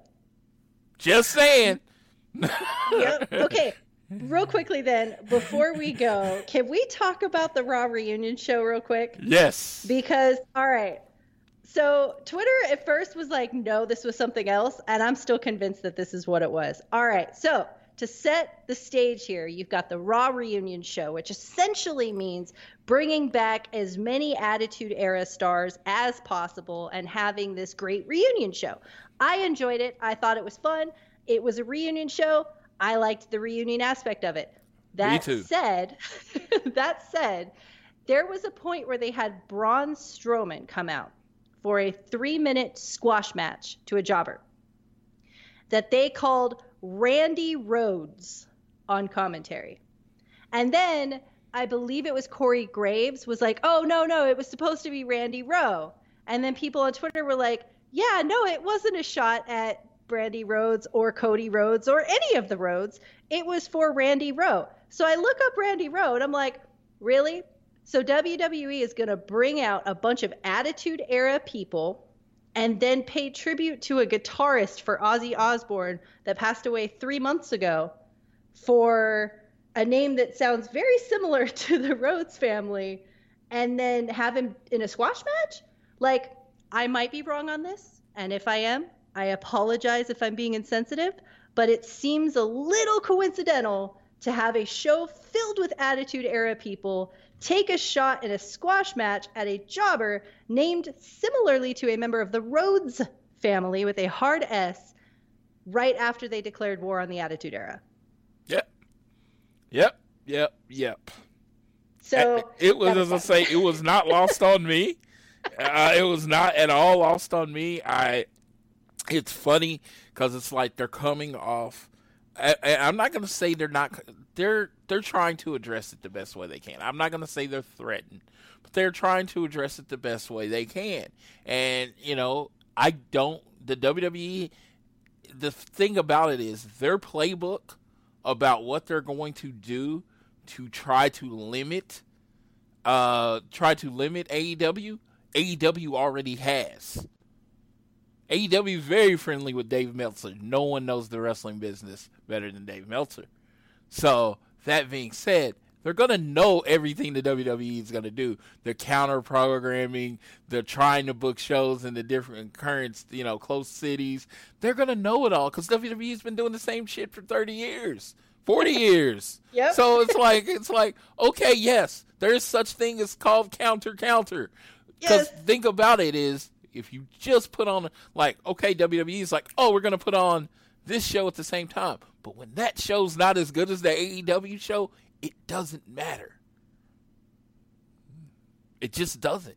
Just saying. Yep. Okay. (laughs) Real quickly then, before we go, can we talk about the Raw reunion show real quick? Yes. Because, all right. So Twitter at first was like, no, this was something else. And I'm still convinced that this is what it was. All right. So to set the stage here, you've got the Raw reunion show, which essentially means bringing back as many Attitude Era stars as possible and having this great reunion show. I enjoyed it. I thought it was fun. It was a reunion show. I liked the reunion aspect of it. That said, (laughs) that said, there was a point where they had Braun Strowman come out for a three minute squash match to a jobber that they called Randy Rhodes on commentary. And then I believe it was Corey Graves was like, oh, no, no, it was supposed to be Randy Rowe. And then people on Twitter were like, yeah, no, it wasn't a shot at Brandi Rhodes or Cody Rhodes or any of the Rhodes. It was for Randy Rowe. So I look up Randy Rowe and I'm like, really? So WWE is going to bring out a bunch of Attitude Era people and then pay tribute to a guitarist for Ozzy Osbourne that passed away three months ago for a name that sounds very similar (laughs) to the Rhodes family and then have him in a squash match? Like, I might be wrong on this. And if I am, I apologize if I'm being insensitive, but it seems a little coincidental to have a show filled with Attitude Era people take a shot in a squash match at a jobber named similarly to a member of the Rhodes family with a hard S right after they declared war on the Attitude Era. Yep. Yep. Yep. Yep. So it was, as I say, it was not lost on me. (laughs) Uh, it was not at all lost on me. I. It's funny because it's like they're coming off. I, I'm not going to say they're not. They're they're trying to address it the best way they can. I'm not going to say they're threatened, but they're trying to address it the best way they can. And you know, I don't. The WWE. The thing about it is their playbook about what they're going to do to try to limit uh try to limit AEW, AEW already has. AEW is very friendly with Dave Meltzer. No one knows the wrestling business better than Dave Meltzer. So, that being said, they're going to know everything the WWE is going to do. The counter programming, the trying to book shows in the different current, you know, close cities. They're going to know it all because WWE's been doing the same shit for 30 years, 40 (laughs) years. Yep. So it's like, it's like, okay, yes, there is such thing as called counter counter. Because Yes. think about it is if you just put on like okay WWE is like oh we're gonna put on this show at the same time, but when that show's not as good as the AEW show, it doesn't matter. It just doesn't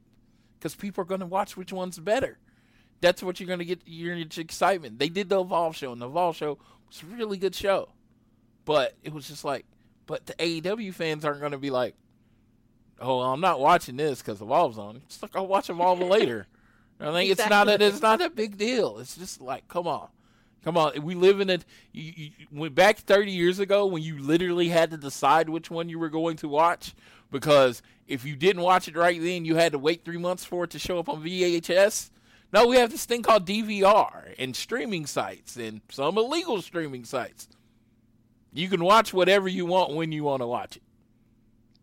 because people are gonna watch which one's better. That's what you're gonna get your excitement. They did the Evolve show, and the Evolve show was a really good show, but it was just like, but the AEW fans aren't gonna be like, oh, I'm not watching this because Evolve's on. It's like I'll watch Evolve later. I think it's not a, it's not a big deal. It's just like, come on, come on. We live in a you, you, when back 30 years ago when you literally had to decide which one you were going to watch because if you didn't watch it right then, you had to wait three months for it to show up on VHS. No, we have this thing called DVR and streaming sites and some illegal streaming sites. You can watch whatever you want when you want to watch it.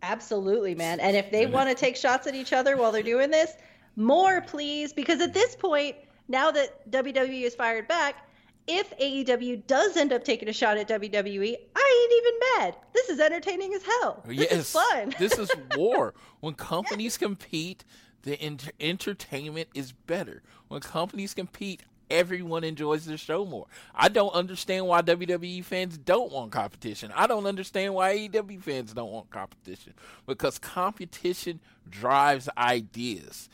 Absolutely, man. And if they want to take shots at each other while they're doing this, more please. Because at this point, now that WWE is fired back, if AEW does end up taking a shot at WWE, I ain't even mad. This is entertaining as hell. This yes, is fun. this is (laughs) war. When companies compete, the enter- entertainment is better. When companies compete, everyone enjoys their show more. I don't understand why WWE fans don't want competition. I don't understand why AEW fans don't want competition because competition drives ideas.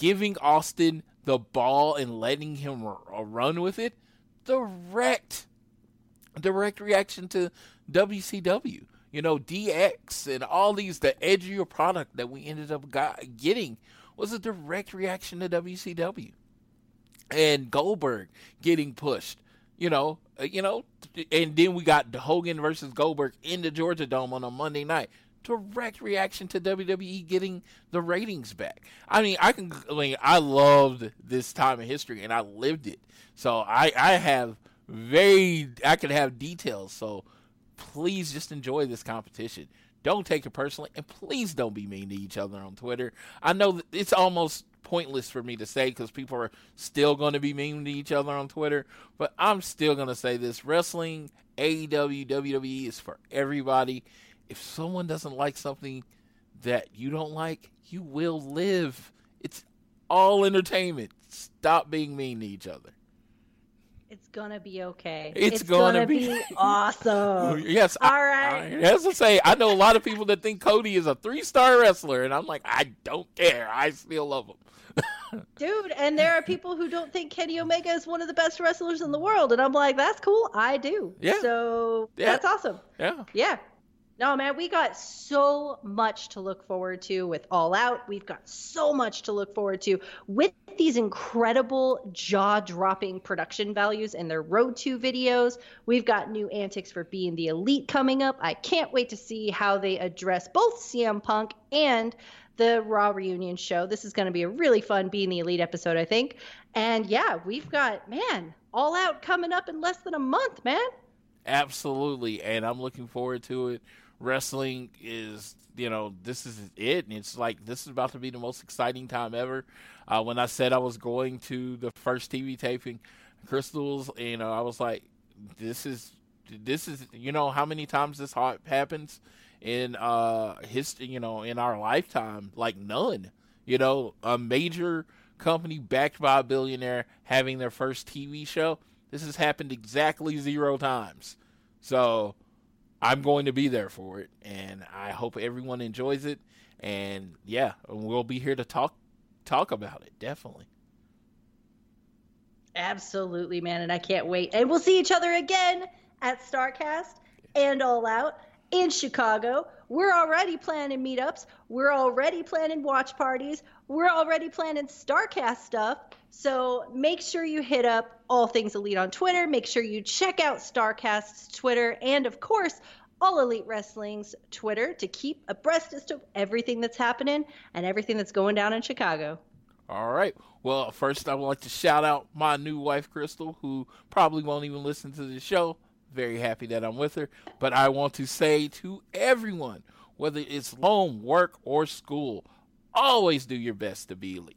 Giving Austin the ball and letting him r- run with it, direct direct reaction to WCW. You know, DX and all these, the edgier product that we ended up got, getting was a direct reaction to WCW. And Goldberg getting pushed, you know, uh, you know, and then we got Hogan versus Goldberg in the Georgia Dome on a Monday night. Direct reaction to WWE getting the ratings back. I mean, I can, I mean, I loved this time in history and I lived it. So I, I have very, I could have details. So please just enjoy this competition. Don't take it personally, and please don't be mean to each other on Twitter. I know that it's almost pointless for me to say because people are still going to be mean to each other on Twitter, but I'm still going to say this: wrestling, AEW, WWE is for everybody. If someone doesn't like something that you don't like, you will live. It's all entertainment. Stop being mean to each other. It's gonna be okay. It's gonna be- awesome. (laughs) Yes. All I, right. I, as I say, I know a lot of people that think Cody is a three star wrestler, and I'm like, I don't care. I still love him. (laughs) Dude, and there are people who don't think Kenny Omega is one of the best wrestlers in the world. And I'm like, that's cool. I do. Yeah. So Yeah. that's awesome. Yeah. Yeah. No, man, we got so much to look forward to with All Out. We've got so much to look forward to with these incredible jaw dropping production values in their Road to videos. We've got new antics for being the elite coming up. I can't wait to see how they address both CM Punk and the Raw reunion show. This is going to be a really fun being the elite episode, I think. And yeah, we've got, man, All Out coming up in less than a month, man. Absolutely. And I'm looking forward to it. Wrestling is, you know, this is it. And it's like, this is about to be the most exciting time ever. Uh, when I said I was going to the first TV taping, Crystals, you know, I was like, this is this is you know how many times this happens in uh history you know in our lifetime like none you know a major company backed by a billionaire having their first tv show this has happened exactly zero times so i'm going to be there for it and i hope everyone enjoys it and yeah we'll be here to talk talk about it definitely Absolutely, man. And I can't wait. And we'll see each other again at Starrcast and All Out in Chicago. We're already planning meetups. We're already planning watch parties. We're already planning Starrcast stuff. So make sure you hit up All Things Elite on Twitter. Make sure you check out Starrcast's Twitter and, of course, All Elite Wrestling's Twitter to keep abreast as to everything that's happening and everything that's going down in Chicago. All right. Well, first I would like to shout out my new wife, Crystal, who probably won't even listen to the show. Very happy that I'm with her. But I want to say to everyone, whether it's home, work, or school, always do your best to be elite.